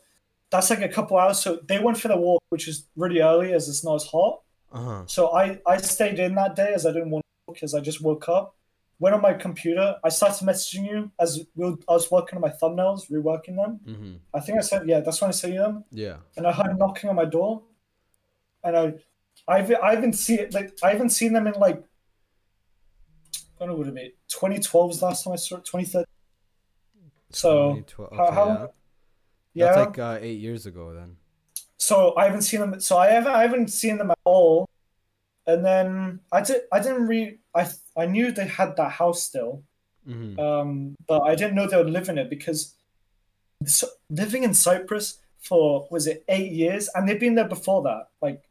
That's like a couple hours. So they went for the walk, which is really early as it's not as hot. Uh huh. So I I stayed in that day as I didn't want to because I just woke up. Went on my computer. I started messaging you as we were, I was working on my thumbnails, reworking them. Mm-hmm. I think I said yeah. That's when I sent you them Yeah. and I heard knocking on my door, and I, I've I haven't seen it like I haven't seen them in like, I don't know what it be. 2012 was the last time I saw it. 2013. So 2012. how- Okay, how- yeah. yeah, That's like uh, eight years ago then. So I haven't seen them. So I haven't I haven't seen them at all. And then I did I didn't re I I knew they had that house still, Mm-hmm. um, but I didn't know they would live in it because so, living in Cyprus for was it eight years, and they've been there before that, like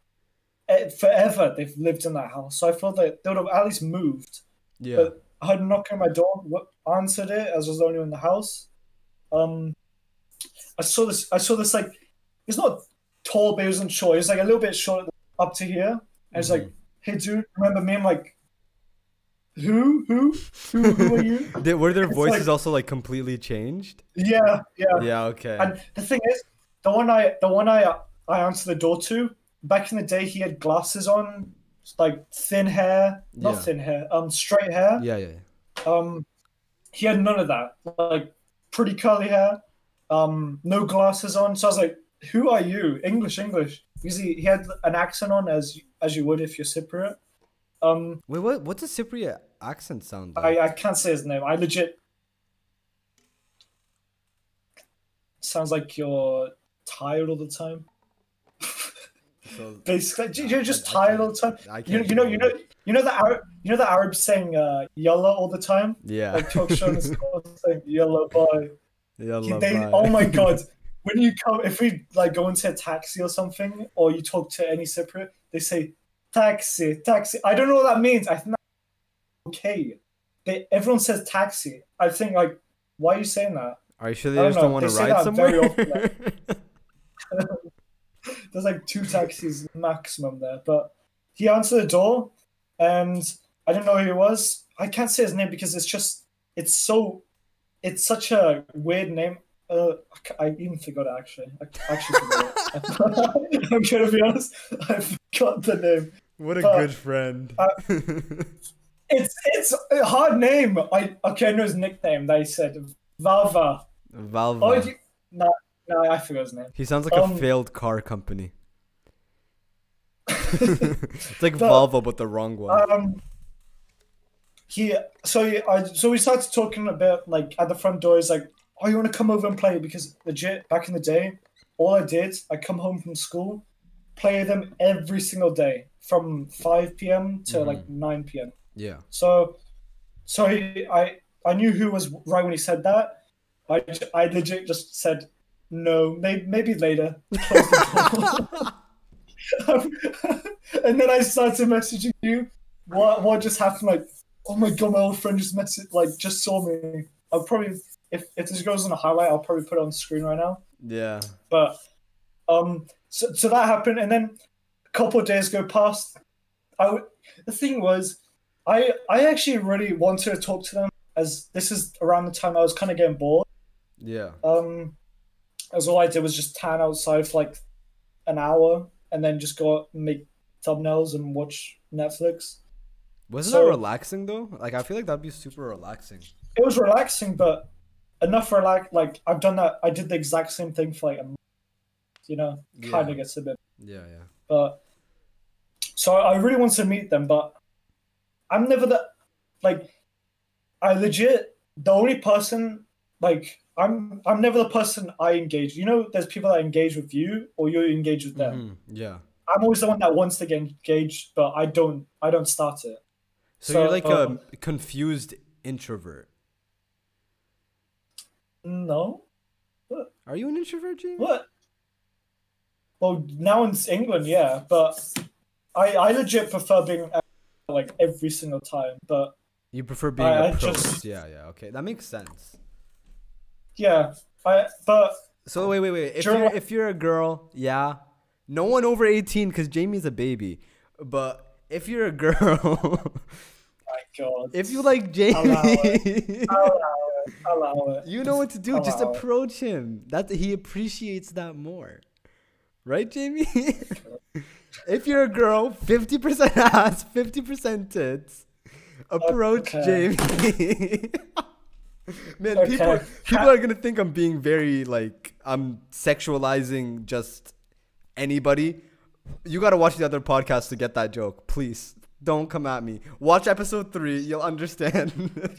forever. They've lived in that house, so I thought that they would have at least moved. Yeah. But I heard a knock on my door, answered it as I was the only one in the house. Um, I saw this. I saw this like it's not tall, but it wasn't short. It was like a little bit short up to here. And it's like, hey, dude, remember me? I'm like, who, who, who, who are you? [LAUGHS] Did, were their It's voices like- also like completely changed? Yeah, yeah. Yeah. Okay. And the thing is, the one I the one I I answered the door to back in the day, he had glasses on, like thin hair, not Yeah. thin hair, um, straight hair. yeah. Yeah. Um, he had none of that, like pretty curly hair, um, no glasses on. So I was like, "Who are you? English, English?" Because he, he had an accent on as as you would if you're Cypriot. Um, Wait. What? What's a Cypriot accent sound like? I I can't say his name. I legit sounds like you're tired all the time. So [LAUGHS] Basically, you're just I- I tired all the time. I You, you know, you know, you know the Arab, you know the Arabs saying uh, "yalla" all the time. Yeah. Like talk show [LAUGHS] saying "yalla boy." Yalla, They, bye. oh my god, [LAUGHS] when you come, if we like go into a taxi or something, or you talk to any Cypriot, they say taxi, taxi. I don't know what that means. I think that's okay. They everyone says taxi. I think like, why are you saying that? Are you sure they just don't want to ride that very somewhere? [LAUGHS] There's like two taxis maximum there, but he answered the door, and I don't know who he was. I can't say his name because it's just it's so it's such a weird name. Uh, I I even forgot it actually. I actually forgot it. [LAUGHS] I'm gonna be honest. I forgot the name. what a But- good friend. uh, [LAUGHS] It's it's a hard name. I okay. I know his nickname. They said Valva. Valva. Oh, you, no, no, I forgot his name. He sounds like Um, a failed car company. [LAUGHS] it's like But- Volvo, but the wrong one. Um, he so I so we started talking a bit like at the front door. He's like, "Oh, you want to come over and play?" Because legit, back in the day, all I did, I come home from school, play them every single day from five p.m. to Mhm. like nine p.m. yeah. So, so he, I I knew who was right when he said that. I, I legit just said no, maybe maybe later. The [LAUGHS] [LAUGHS] and then I started messaging you. What what just happened? Like, oh my god, my old friend just messaged, like just saw me. I'll probably if if this goes on a highlight, I'll probably put it on screen right now. Yeah. But um, so, so that happened, and then a couple of days go past. I w- the thing was, I I actually really wanted to talk to them as this is around the time I was kind of getting bored. Yeah. Um, as all I did was just tan outside for like an hour, and then just go out and make thumbnails and watch Netflix. Wasn't So- that relaxing though? Like I feel like that'd be super relaxing. It was relaxing, but enough for Like like I've done that. I did the exact same thing for like a month. You know, kind Yeah. of gets a bit Yeah, yeah. but so I really want to meet them, but I'm never the like I legit the only person like I'm I'm never the person I engage. You know, there's people that engage with you or you engage with them. Mhm, Yeah. I'm always the one that wants to get engaged, but I don't I don't start it. So, So, you're like um, a confused introvert. No, Are you an introvert, Jamie? what? Well, now in England, yeah, but I I legit prefer being like every single time. But You prefer being I- I approached. just- Yeah, yeah. Okay, that makes sense. yeah, I but So wait, wait, wait. If During- you're if you're a girl, yeah, no one over eighteen because Jamie's a baby. But if you're a [LAUGHS] girl, my God. if you like Jamie, Allow allow it. Allow it. you know what to do. Just Allow it. approach him. That he appreciates that more, right, Jamie? [LAUGHS] if you're a girl, fifty percent ass, fifty percent tits. Approach Okay. Jamie. [LAUGHS] Man, Okay. people people are gonna think I'm being very like I'm sexualizing just anybody. You gotta watch the other podcast to get that joke. Please don't come at me. Watch episode three, you'll understand. [LAUGHS]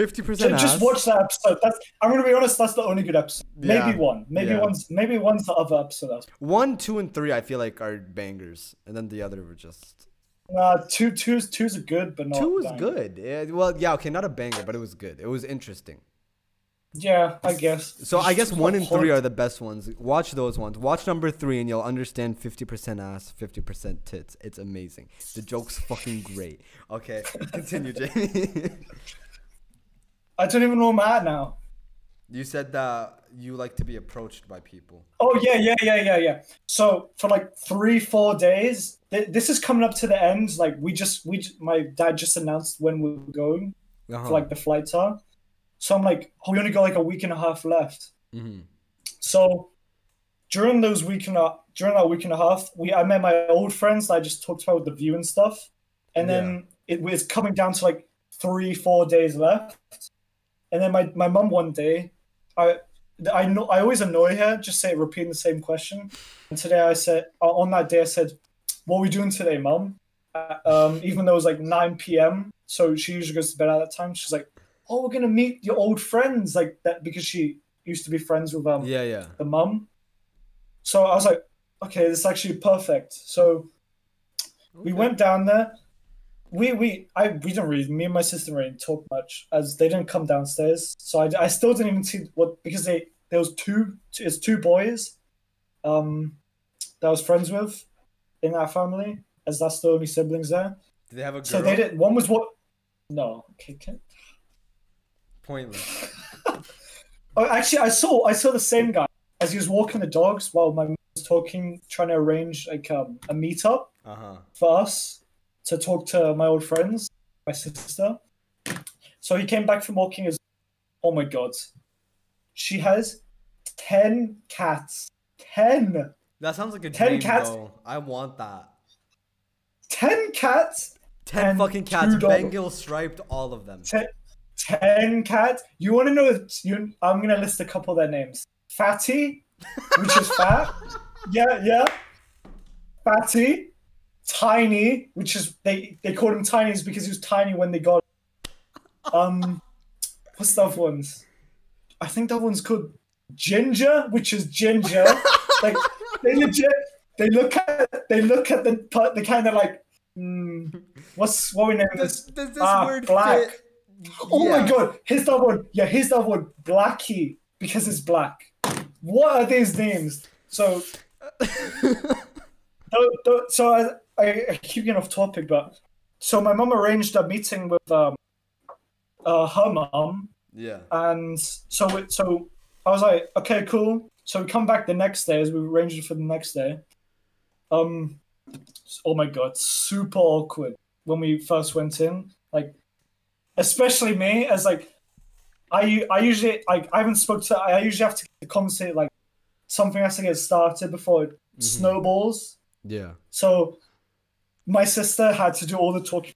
Fifty percent. Just watch that episode. That's I'm gonna be honest. That's the only good episode. Yeah. Maybe one. Maybe Yeah. one's. Maybe one's the other episode. That's- One, two, and three. I feel like are bangers, and then the other were just Nah, two, two's, two's are good, but not. two was good. Yeah, well, yeah, okay, not a banger, but it was good. It was interesting. Yeah, I guess. So I guess one and three are the best ones. Watch those ones. Watch number three, and you'll understand fifty percent ass, fifty percent tits. It's amazing. The joke's fucking great. Okay, [LAUGHS] continue, Jamie. [LAUGHS] I don't even know where I'm at now. you said that you like to be approached by people. Oh yeah, yeah, yeah, yeah, yeah. So for like three, four days, th- this is coming up to the end. Like we just, we, my dad just announced when we we're going Uh-huh. for like the flights are. So I'm like, oh, we only got like a week and a half left. hmm So during those week and a during that week and a half, we I met my old friends that I just talked about with the view and stuff, and then it was coming down to like three four days left, and then my my mum one day, I I know I always annoy her just say repeating the same question, and today I said uh, on that day I said, "What are we doing today, mum?" Uh, um, even though it was like nine p.m., so she usually goes to bed at that time. She's like, "Oh, we're gonna meet your old friends like that," because she used to be friends with um Yeah, yeah. the mum. So I was like, okay, this is actually perfect. So we went down there. We we I we didn't really me and my sister didn't really talk much as they didn't come downstairs. So I, I still didn't even see what because they there was two it's two boys, um, that I was friends with, in that family as that's the only siblings there. Did they have a girl? So they did. One was what? No. Okay. okay. Pointless. [LAUGHS] Oh, actually, I saw I saw the same guy as he was walking the dogs while my mum was talking, trying to arrange like um, a meetup Uh huh. for us to talk to my old friends, my sister. So he came back from walking. His, oh my god, she has ten cats. Ten. That sounds like a Ten dream, cats. though. I want that. Ten cats. Ten fucking cats. Bengal striped, all of them. Ten, ten cats. You want to know? You, I'm gonna list a couple of their names. Fatty, which is fat. [LAUGHS] yeah, yeah. Fatty. Tiny, which is they they called him Tiny is because he was tiny when they got. Um, what's the other ones? I think that one's called Ginger, which is ginger. like they legit, they look at they look at the they kind of like, hmm, what's what we name this? does this Ah, word black. fit? Oh Yeah. my god, here's that one. Yeah, here's that one. Blackie, because it's black. What are these names? So, [LAUGHS] tho- so I, I, keep getting off topic, but so my mum arranged a meeting with um, uh, her mum, Yeah. and so it, so I was like, okay, cool. So we come back the next day as we arranged it for the next day. Um, oh my god, super awkward when we first went in. Like, especially me as like, I I usually like I haven't spoke to I usually have to conversate like something has to get started before it snowballs. Yeah. So my sister had to do all the talking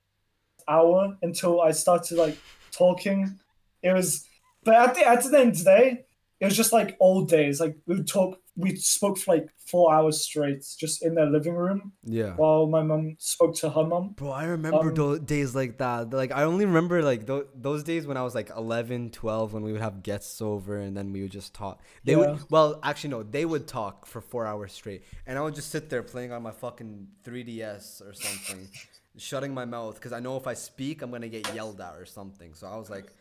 hour until I started like talking. It was, but at the at the end of the day, it was just like old days. Like we would talk, we spoke for like four hours straight, just in their living room Yeah. while my mom spoke to her mom. Bro, I remember Um, those days like that. Like, I only remember like th- those days when I was like 11, 12, when we would have guests over and then we would just talk. They Yeah. would, well, actually, no, they would talk for four hours straight. And I would just sit there playing on my fucking 3DS or something, [LAUGHS] shutting my mouth because I know if I speak, I'm going to get yelled at or something. So I was like,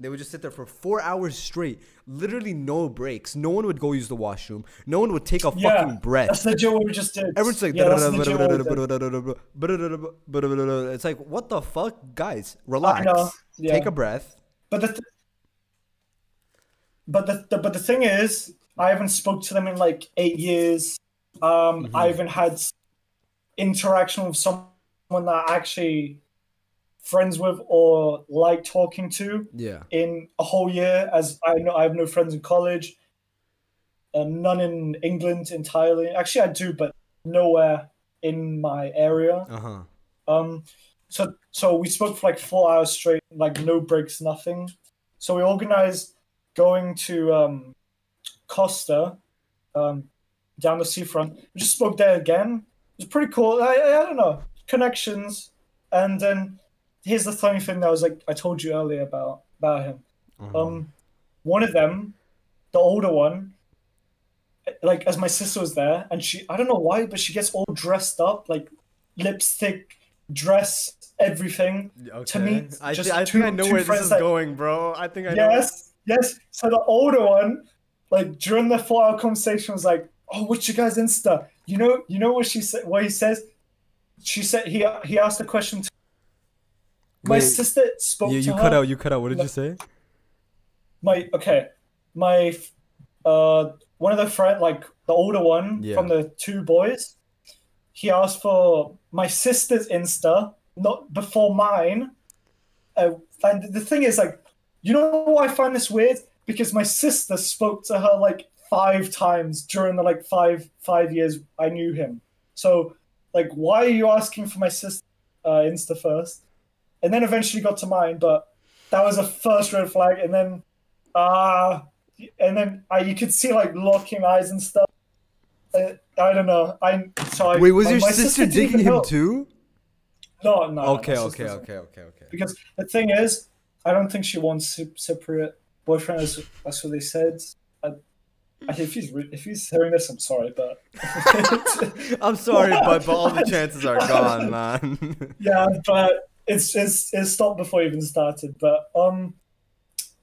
they would just sit there for four hours straight, literally no breaks. No one would go use the washroom. No one would take a Yeah, fucking breath. That's legit what we just did. Everyone's like, yeah, that's legit what we did. it's like, what the fuck, guys? Relax. yeah. Take a breath. But the, th- but the, the but the thing is, I haven't spoke to them in like eight years. Um, Mm-hmm. I haven't had interaction with someone that actually friends with or like talking to Yeah. in a whole year. As I know, I have no friends in college, and none in England entirely. Actually, I do, but nowhere in my area. Uh huh. Um, so so we spoke for like four hours straight, like no breaks, nothing. So we organized going to um, Costa, um, down the seafront. We just spoke there again. It was pretty cool. I, I, I don't know connections, and then here's the funny thing that I was like I told you earlier about about him. Uh-huh. Um, one of them, the older one, like as my sister was there, and she I don't know why, but she gets all dressed up, like lipstick, dress, everything. Okay. To me, I, just thi- I two- think I know where this is that- going, bro. I think I know. Yes, yes. So the older one, like during the four-hour conversation, was like, "Oh, what's your guys' Insta? You know, you know what she said? What he says? She said he he asked a question. To, my Wait, sister spoke You, to you her. cut out. You cut out. What did No. you say? my okay my uh one of the friend like the older one Yeah. from the two boys he asked for my sister's insta not before mine uh, and the thing is like you know why i find this weird because my sister spoke to her like five times during the like five five years i knew him so like why are you asking for my sister uh, insta first and then eventually got to mine but that was a first red flag and then uh and then I, you could see like locking eyes and stuff. Uh, I don't know. I so I, Wait, was my- your my sister didn't digging him help. too? No, no. no, Okay, my okay, okay, okay, okay. Because the thing is, I don't think she wants Cypriot boyfriend. As that's what they said. I, If he's if he's hearing this, I'm sorry, but [LAUGHS] I'm sorry, but, but all the chances are [LAUGHS] gone, man. [LAUGHS] yeah, but it's it's it stopped before it even started. But um,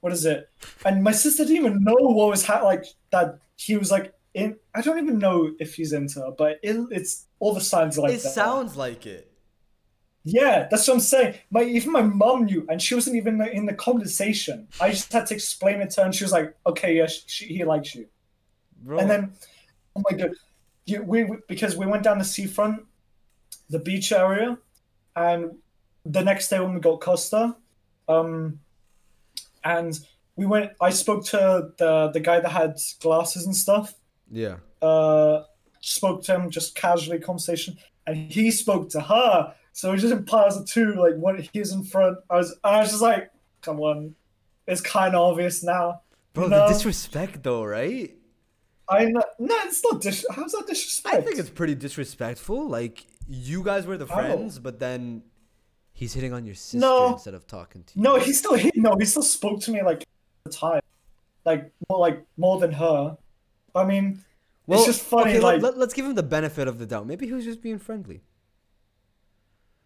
what is it? And my sister didn't even know what was ha- like that. He was like in. I don't even know if he's into her, but it, it's all the signs are like it that. sounds like it. Yeah, that's what I'm saying. My even my mom knew, and she wasn't even in the conversation. I just had to explain it to her, and she was like, "Okay, yeah, she, he likes you." Bro. And then, oh my god, you, we we- because we went down the seafront, the beach area, and the next day when we got Costa, um, and we went. I spoke to the the guy that had glasses and stuff. yeah. Uh, spoke to him just casually conversation, and he spoke to her. So it just in piles of two, like when he was in front. I was I was just like, come on, it's kind of obvious now. Bro, No. the disrespect though, right? I know, no, it's not dis. How's that disrespect? I think it's pretty disrespectful. Like you guys were the friends, but then he's hitting on your sister No. instead of talking to you. No, he still he no, he still spoke to me like the time, like more like more than her. I mean, Well, it's just funny. okay, like, let, us give him the benefit of the doubt. Maybe he was just being friendly.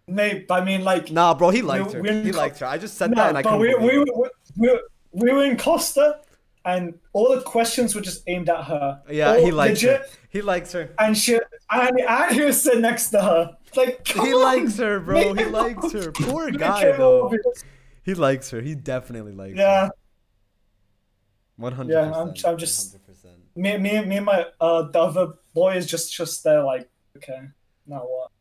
maybe I mean, like, Nah, bro, he liked her. we're He liked her. I just said no, that and I but we we, we we we were in Costa, and all the questions were just aimed at her. Yeah, All he likes legit, her. He likes her. And she and and he was sitting next to her. Like, He on, likes her, bro. He likes obvious. her. Poor guy, though. obvious. He likes her. He definitely likes her. Yeah, her. One hundred. Yeah, I'm- I'm just- me, me, me, and my uh, the other boy is just just there, like, okay, now what?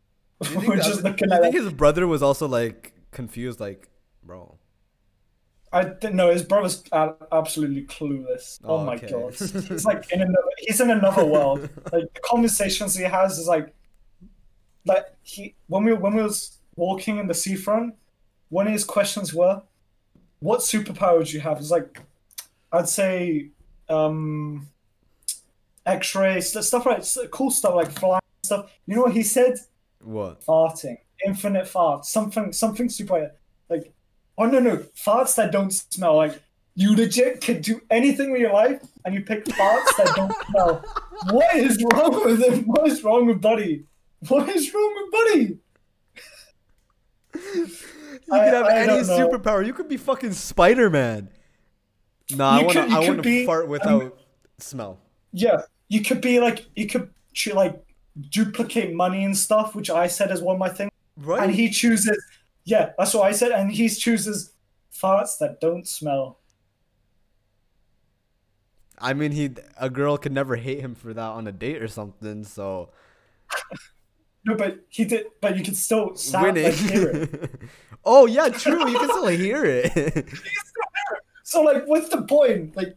[LAUGHS] We're think, just the- looking at think his brother was also like confused, like, bro? I didn't know his brother's absolutely clueless. Oh, Oh, my okay. god, [LAUGHS] he's like in another. He's in another world. Like the conversations he has is like, like he when we when we was walking in the seafront, one of his questions were, "What superpower would you have?" It's like, I'd say, um, X-ray stuff like cool stuff like flying stuff. You know what he said? What? farting, infinite fart, something, something super, like, oh no, no, farts that don't smell. Like, you legit can do anything with your life, and you pick farts that don't [LAUGHS] smell. What is wrong with him? What is wrong with Buddy? What is wrong with Buddy? You I- could have I any superpower. You could be fucking Spider Man. Nah, I You want to. I want to fart um, without smell. Yeah, you could be like, you could like duplicate money and stuff, which I said is one of my things. Right. And he chooses, yeah, that's what I said, and he chooses farts that don't smell. I mean, he a girl could never hate him for that on a date or something. So [LAUGHS] No, but he did. But you could still sound winning. like hear it. [LAUGHS] oh yeah, true. [LAUGHS] You can still hear it. So like, what's the point? Like,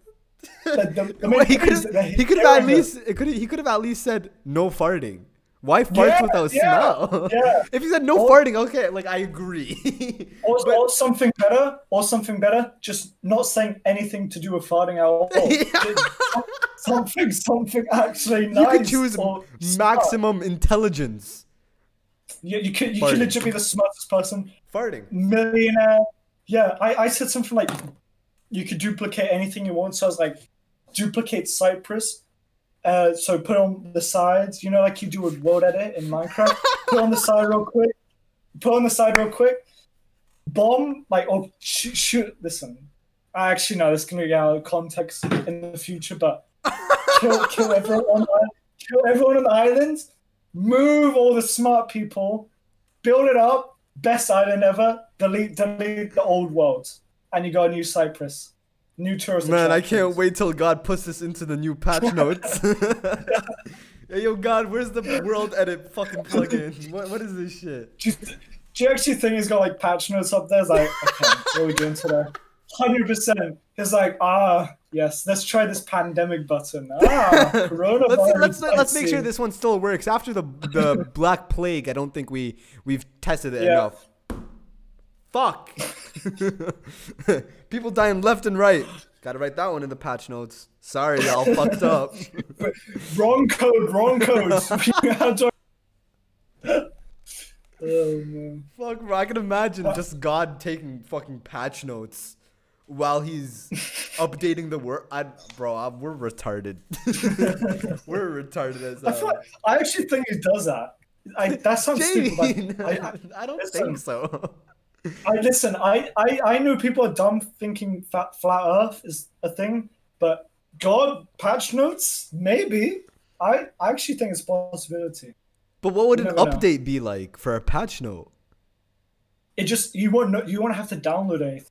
the, the, the Well, he could have. He could have at least. It could. He could have at least said no farting. Why fart Yeah, without yeah, smell? yeah. [LAUGHS] if you said no Or- farting, okay, like I agree. [LAUGHS] Or, But- or something better, or something better. Just not saying anything to do with farting at all. [LAUGHS] Yeah. something, something actually nice. you could choose or smart. maximum intelligence. Yeah, you could. You Farting. could legit be the smartest person, Farting. millionaire. Yeah, I, I said something like, you could duplicate anything you want. So I was like, duplicate Cyprus. Uh, so put on the sides, you know, like you do with World Edit in Minecraft. put on the side real quick. Put on the side real quick. Bomb, like, or shoot. shoot listen, I actually know this can be out of context in the future, but kill, kill everyone on the, kill everyone on the island. Move all the smart people. Build it up. Best island ever. Delete, delete the old world, and you got a new Cyprus. New tourist. Man, I can't wait till God puts this into the new patch [LAUGHS] notes. [LAUGHS] hey, yo, God, where's the world edit fucking plugin? What, what is this shit? Do you, do you actually think he's got like patch notes up there? It's like, okay, what are we doing today? Hundred percent. It's like, ah, yes, let's try this pandemic button. Ah, [LAUGHS] coronavirus. let's let's let's make sure this one still works. After the the Black Plague, I don't think we we've tested it Yeah. enough. Fuck. [LAUGHS] People dying left and right. Gotta write that one in the patch notes. Sorry, y'all fucked [LAUGHS] up. Wrong code, wrong code. I- [LAUGHS] oh man. Fuck, bro. I can imagine just God taking fucking patch notes. while he's updating the word. I, bro, I, we're retarded. we're retarded as I, feel hell. like, I actually think he does that. I, that sounds stupid. Jamie, But I, I, I don't listen. think so. I listen. I, I, I know people are dumb thinking flat, flat Earth is a thing, but God patch notes maybe. I, I actually think it's a possibility. But what would You an never know. update be like for a patch note? It just you won't know, you won't have to download anything.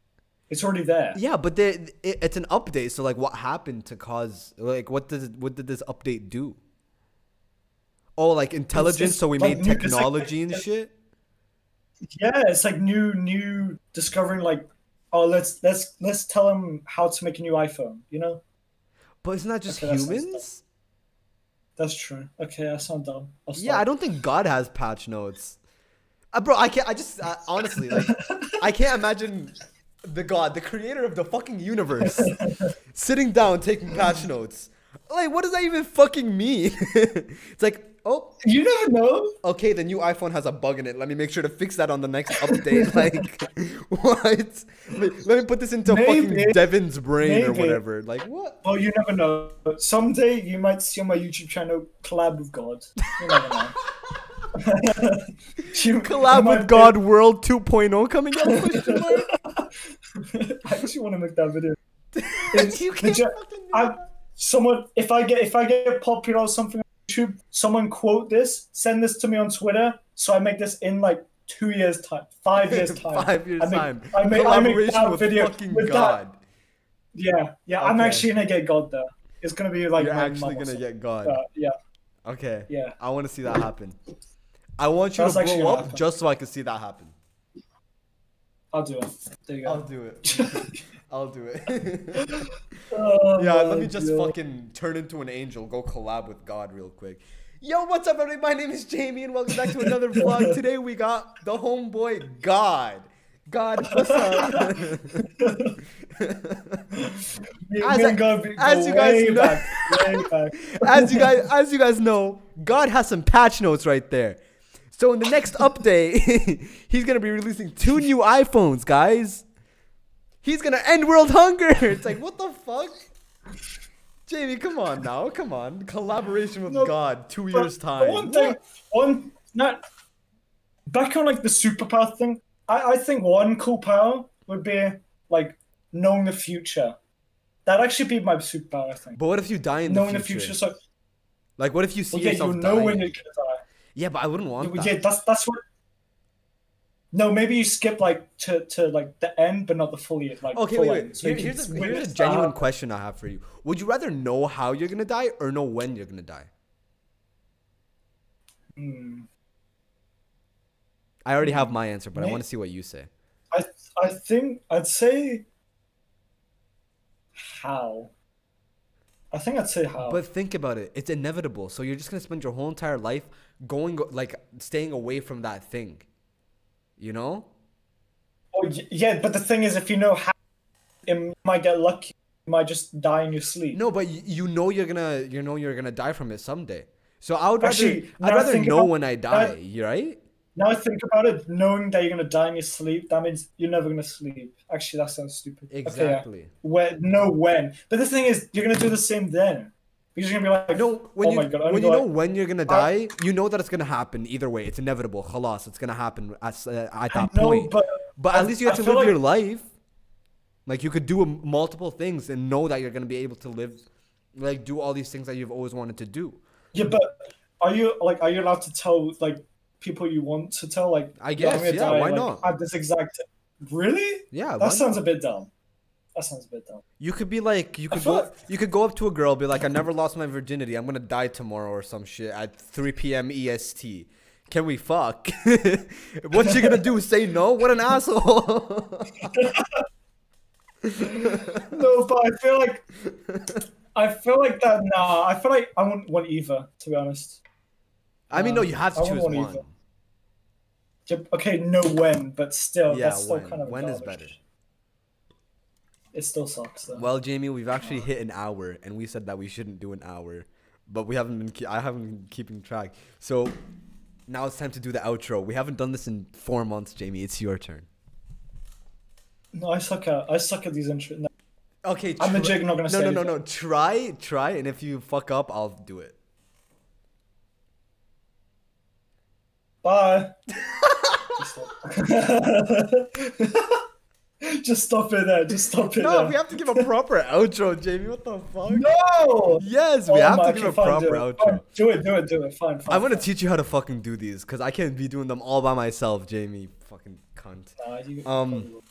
It's already there. Yeah, but it, it's an update. So like, what happened to cause? Like, what does what did this update do? Oh, like intelligence. it's so we like made it's like- technology and shit. Yeah, it's like new new discovering like oh let's let's let's tell them how to make a new iPhone. You know But isn't that just Okay, humans? that's true. Okay, I sound dumb. Yeah, I don't think God has patch notes. Uh, bro, I can't. I just uh, honestly like, I [LAUGHS] can't imagine the God, the creator of the fucking universe, sitting down taking patch notes. Like, what does that even fucking mean? [LAUGHS] it's like, oh, You never know. okay, the new iPhone has a bug in it. Let me make sure to fix that on the next update. [LAUGHS] like, what? Let let me put this into fucking Devin's brain or whatever. Like, what? Well, you never know. Someday you might see on my YouTube channel collab with God. You never know. [LAUGHS] [LAUGHS] You- Collab with God World 2.0 coming out? Mark? I actually want to make that video. you can't Legit- fucking I, someone, if I get if I get popular or something YouTube, someone quote this, send this to me on Twitter, so I make this in like two years time, five [LAUGHS] years time. Five years I make, time. I make, I make that with video fucking with that. God. Yeah, yeah. I'm actually gonna get God there. It's gonna be like You're actually gonna get God. Uh, yeah, Okay. yeah. I want to see that happen. I want you That's to blow up just so I can see that happen. I'll do it. There you go. I'll do it. [LAUGHS] I'll do it. Oh [LAUGHS] [LAUGHS] yeah, let oh me just God. fucking turn into an angel, go collab with God real quick. Yo, what's up, everybody? My name is Jamie, and welcome back to another [LAUGHS] vlog. Today we got the homeboy God. God, what's up? As I- and God be- as you guys know- back. as you guys as you guys know, God has some patch notes right there. So in the next update, he's gonna be releasing two new iPhones, guys. He's gonna end world hunger. [LAUGHS] It's like what the fuck? Jamie, come on now, come on. Collaboration with No, God, two years time. One thing, one not back on like the superpower thing. I, I think one cool power would be like knowing the future. That'd actually be my superpower. I think But what if you die in the knowing future? the future. So Like what if you see well, yeah, yourself you know dying? when you're gonna die. Yeah, but I wouldn't want that. Yeah, that's that's what. No, maybe you skip like to, to like the end, but not the full. Like Okay, full wait, wait. so Here- here's a, here's a genuine happen. question I have for you. Would you rather know how you're gonna die or know when you're gonna die? Hmm. I already have my answer, but I want to see what you say. I I think I'd say how. I think I'd say how. But think about it. It's inevitable. So you're just going to spend your whole entire life going like staying away from that thing. You know? Oh, yeah, but the thing is, if you know how, you might get lucky. You might just die in your sleep. No, but you know you're to you know you're to die from it someday. So I would rather Actually, I'd rather know about- when I die, you right? Now I think about it, knowing that you're gonna die in your sleep, that means you're never gonna sleep. Actually, that sounds stupid. Okay, yeah. Exactly. When, know when. But the thing is, you're gonna do the same then. Because you're gonna be like, No, when oh you God, when you gonna know when you're gonna die, you know that it's gonna happen either way. It's inevitable. Khalas, it's gonna happen at, uh, at that no, point. but But at I- least you I get to live like- your life. Like you could do um, multiple things and know that you're gonna be able to live, like do all these things that you've always wanted to do. yeah, but are you like, are you allowed to tell like people you want to tell? Like, I "Yo, guess, I'm yeah, die, why like, not? At this exact. Really? Yeah, That sounds not? a bit dumb. That sounds a bit dumb. You could be like, you could go, like- you could go up to a girl, be like, I never lost my virginity. I'm gonna die tomorrow or some shit at 3 p.m. EST. Can we fuck? [LAUGHS] what you gonna do? Say no? What an asshole! [LAUGHS] no, but I feel like I feel like that. Nah, I feel like I wouldn't want either. To be honest. I mean, no, you have to I choose want one. either. Okay, no when, but still, Yeah, that's still when? kind of When is garbage. better? It still sucks though. Well, Jamie, we've actually hit an hour, and we said that we shouldn't do an hour, but we haven't been. Ke- I haven't been keeping track. So now it's time to do the outro. We haven't done this in four months, Jamie. It's your turn. No, I suck at I suck at these intro. No, Okay, I'm try- legit not gonna no, say no, no, anything. no. Try, try, and if you fuck up, I'll do it. Bye. [LAUGHS] [LAUGHS] [LAUGHS] Just stop. It there. Just stop it No, there. we have to give a proper [LAUGHS] outro, Jamie. What the fuck? No. Yes, we Oh have to give a proper do outro. Fine, Do it, do it, do it. Fine, fine. I'm gonna teach you how to fucking do these because I can't be doing them all by myself, Jamie. Fucking cunt. Nah, you- Um,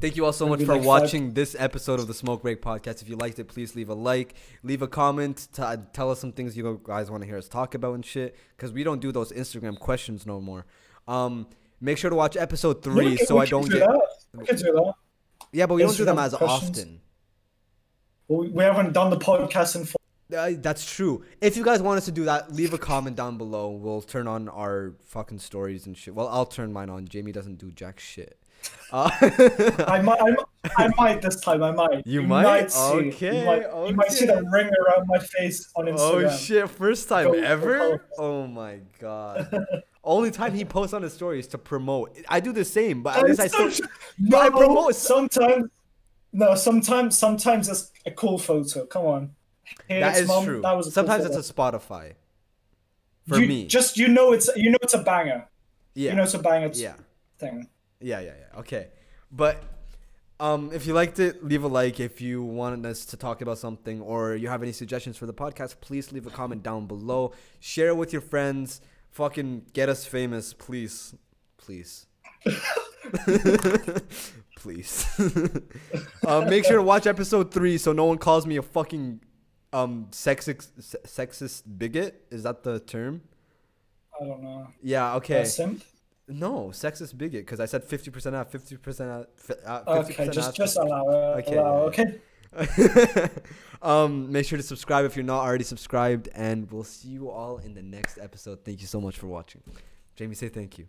Thank you all so much for like five- watching this episode of the Smoke Break Podcast. If you liked it, please leave a like, leave a comment, to, uh, tell us some things you guys want to hear us talk about and shit. Because we don't do those Instagram questions no more. Um, make sure to watch episode three so I don't do get. that. We can do that. Yeah, but we don't do them as questions. often. Well, we, we haven't done the podcast in. Four. Uh, that's true. If you guys want us to do that, leave a comment down below. We'll turn on our fucking stories and shit. Well, I'll turn mine on. Jamie doesn't do jack shit. Uh, I might, I, might- I might this time. I might. You might? see. Okay, You might, you might see the ring around my face on Instagram. oh shit! First time Go- ever. Oh my god. [LAUGHS] Only time he posts on his stories to promote. I do the same, but at least I still. but I promote- Sometimes, no. Sometimes, sometimes it's a cool photo. Come on. Hey, That is mom, true. That was Sometimes it's a Spotify. For you, me, Just you know it's you know it's a banger. yeah, You know it's a banger yeah. thing. Yeah, yeah, yeah. Okay. But um if you liked it, leave a like. If you wanted us to talk about something or you have any suggestions for the podcast, please leave a comment down below. Share it with your friends. Fucking get us famous, please. Please. [LAUGHS] please. [LAUGHS] uh, make sure to watch episode 3 so no one calls me a fucking um sexist sexist bigot. Is that the term? I don't know. Yeah, okay. No, sexist bigot because I said 50% out, 50% out, uh, 50% Okay, just out. just allow it. Okay, allow, okay. [LAUGHS] um, make sure to subscribe if you're not already subscribed, and we'll see you all in the next episode. Thank you so much for watching. Jamie, say thank you.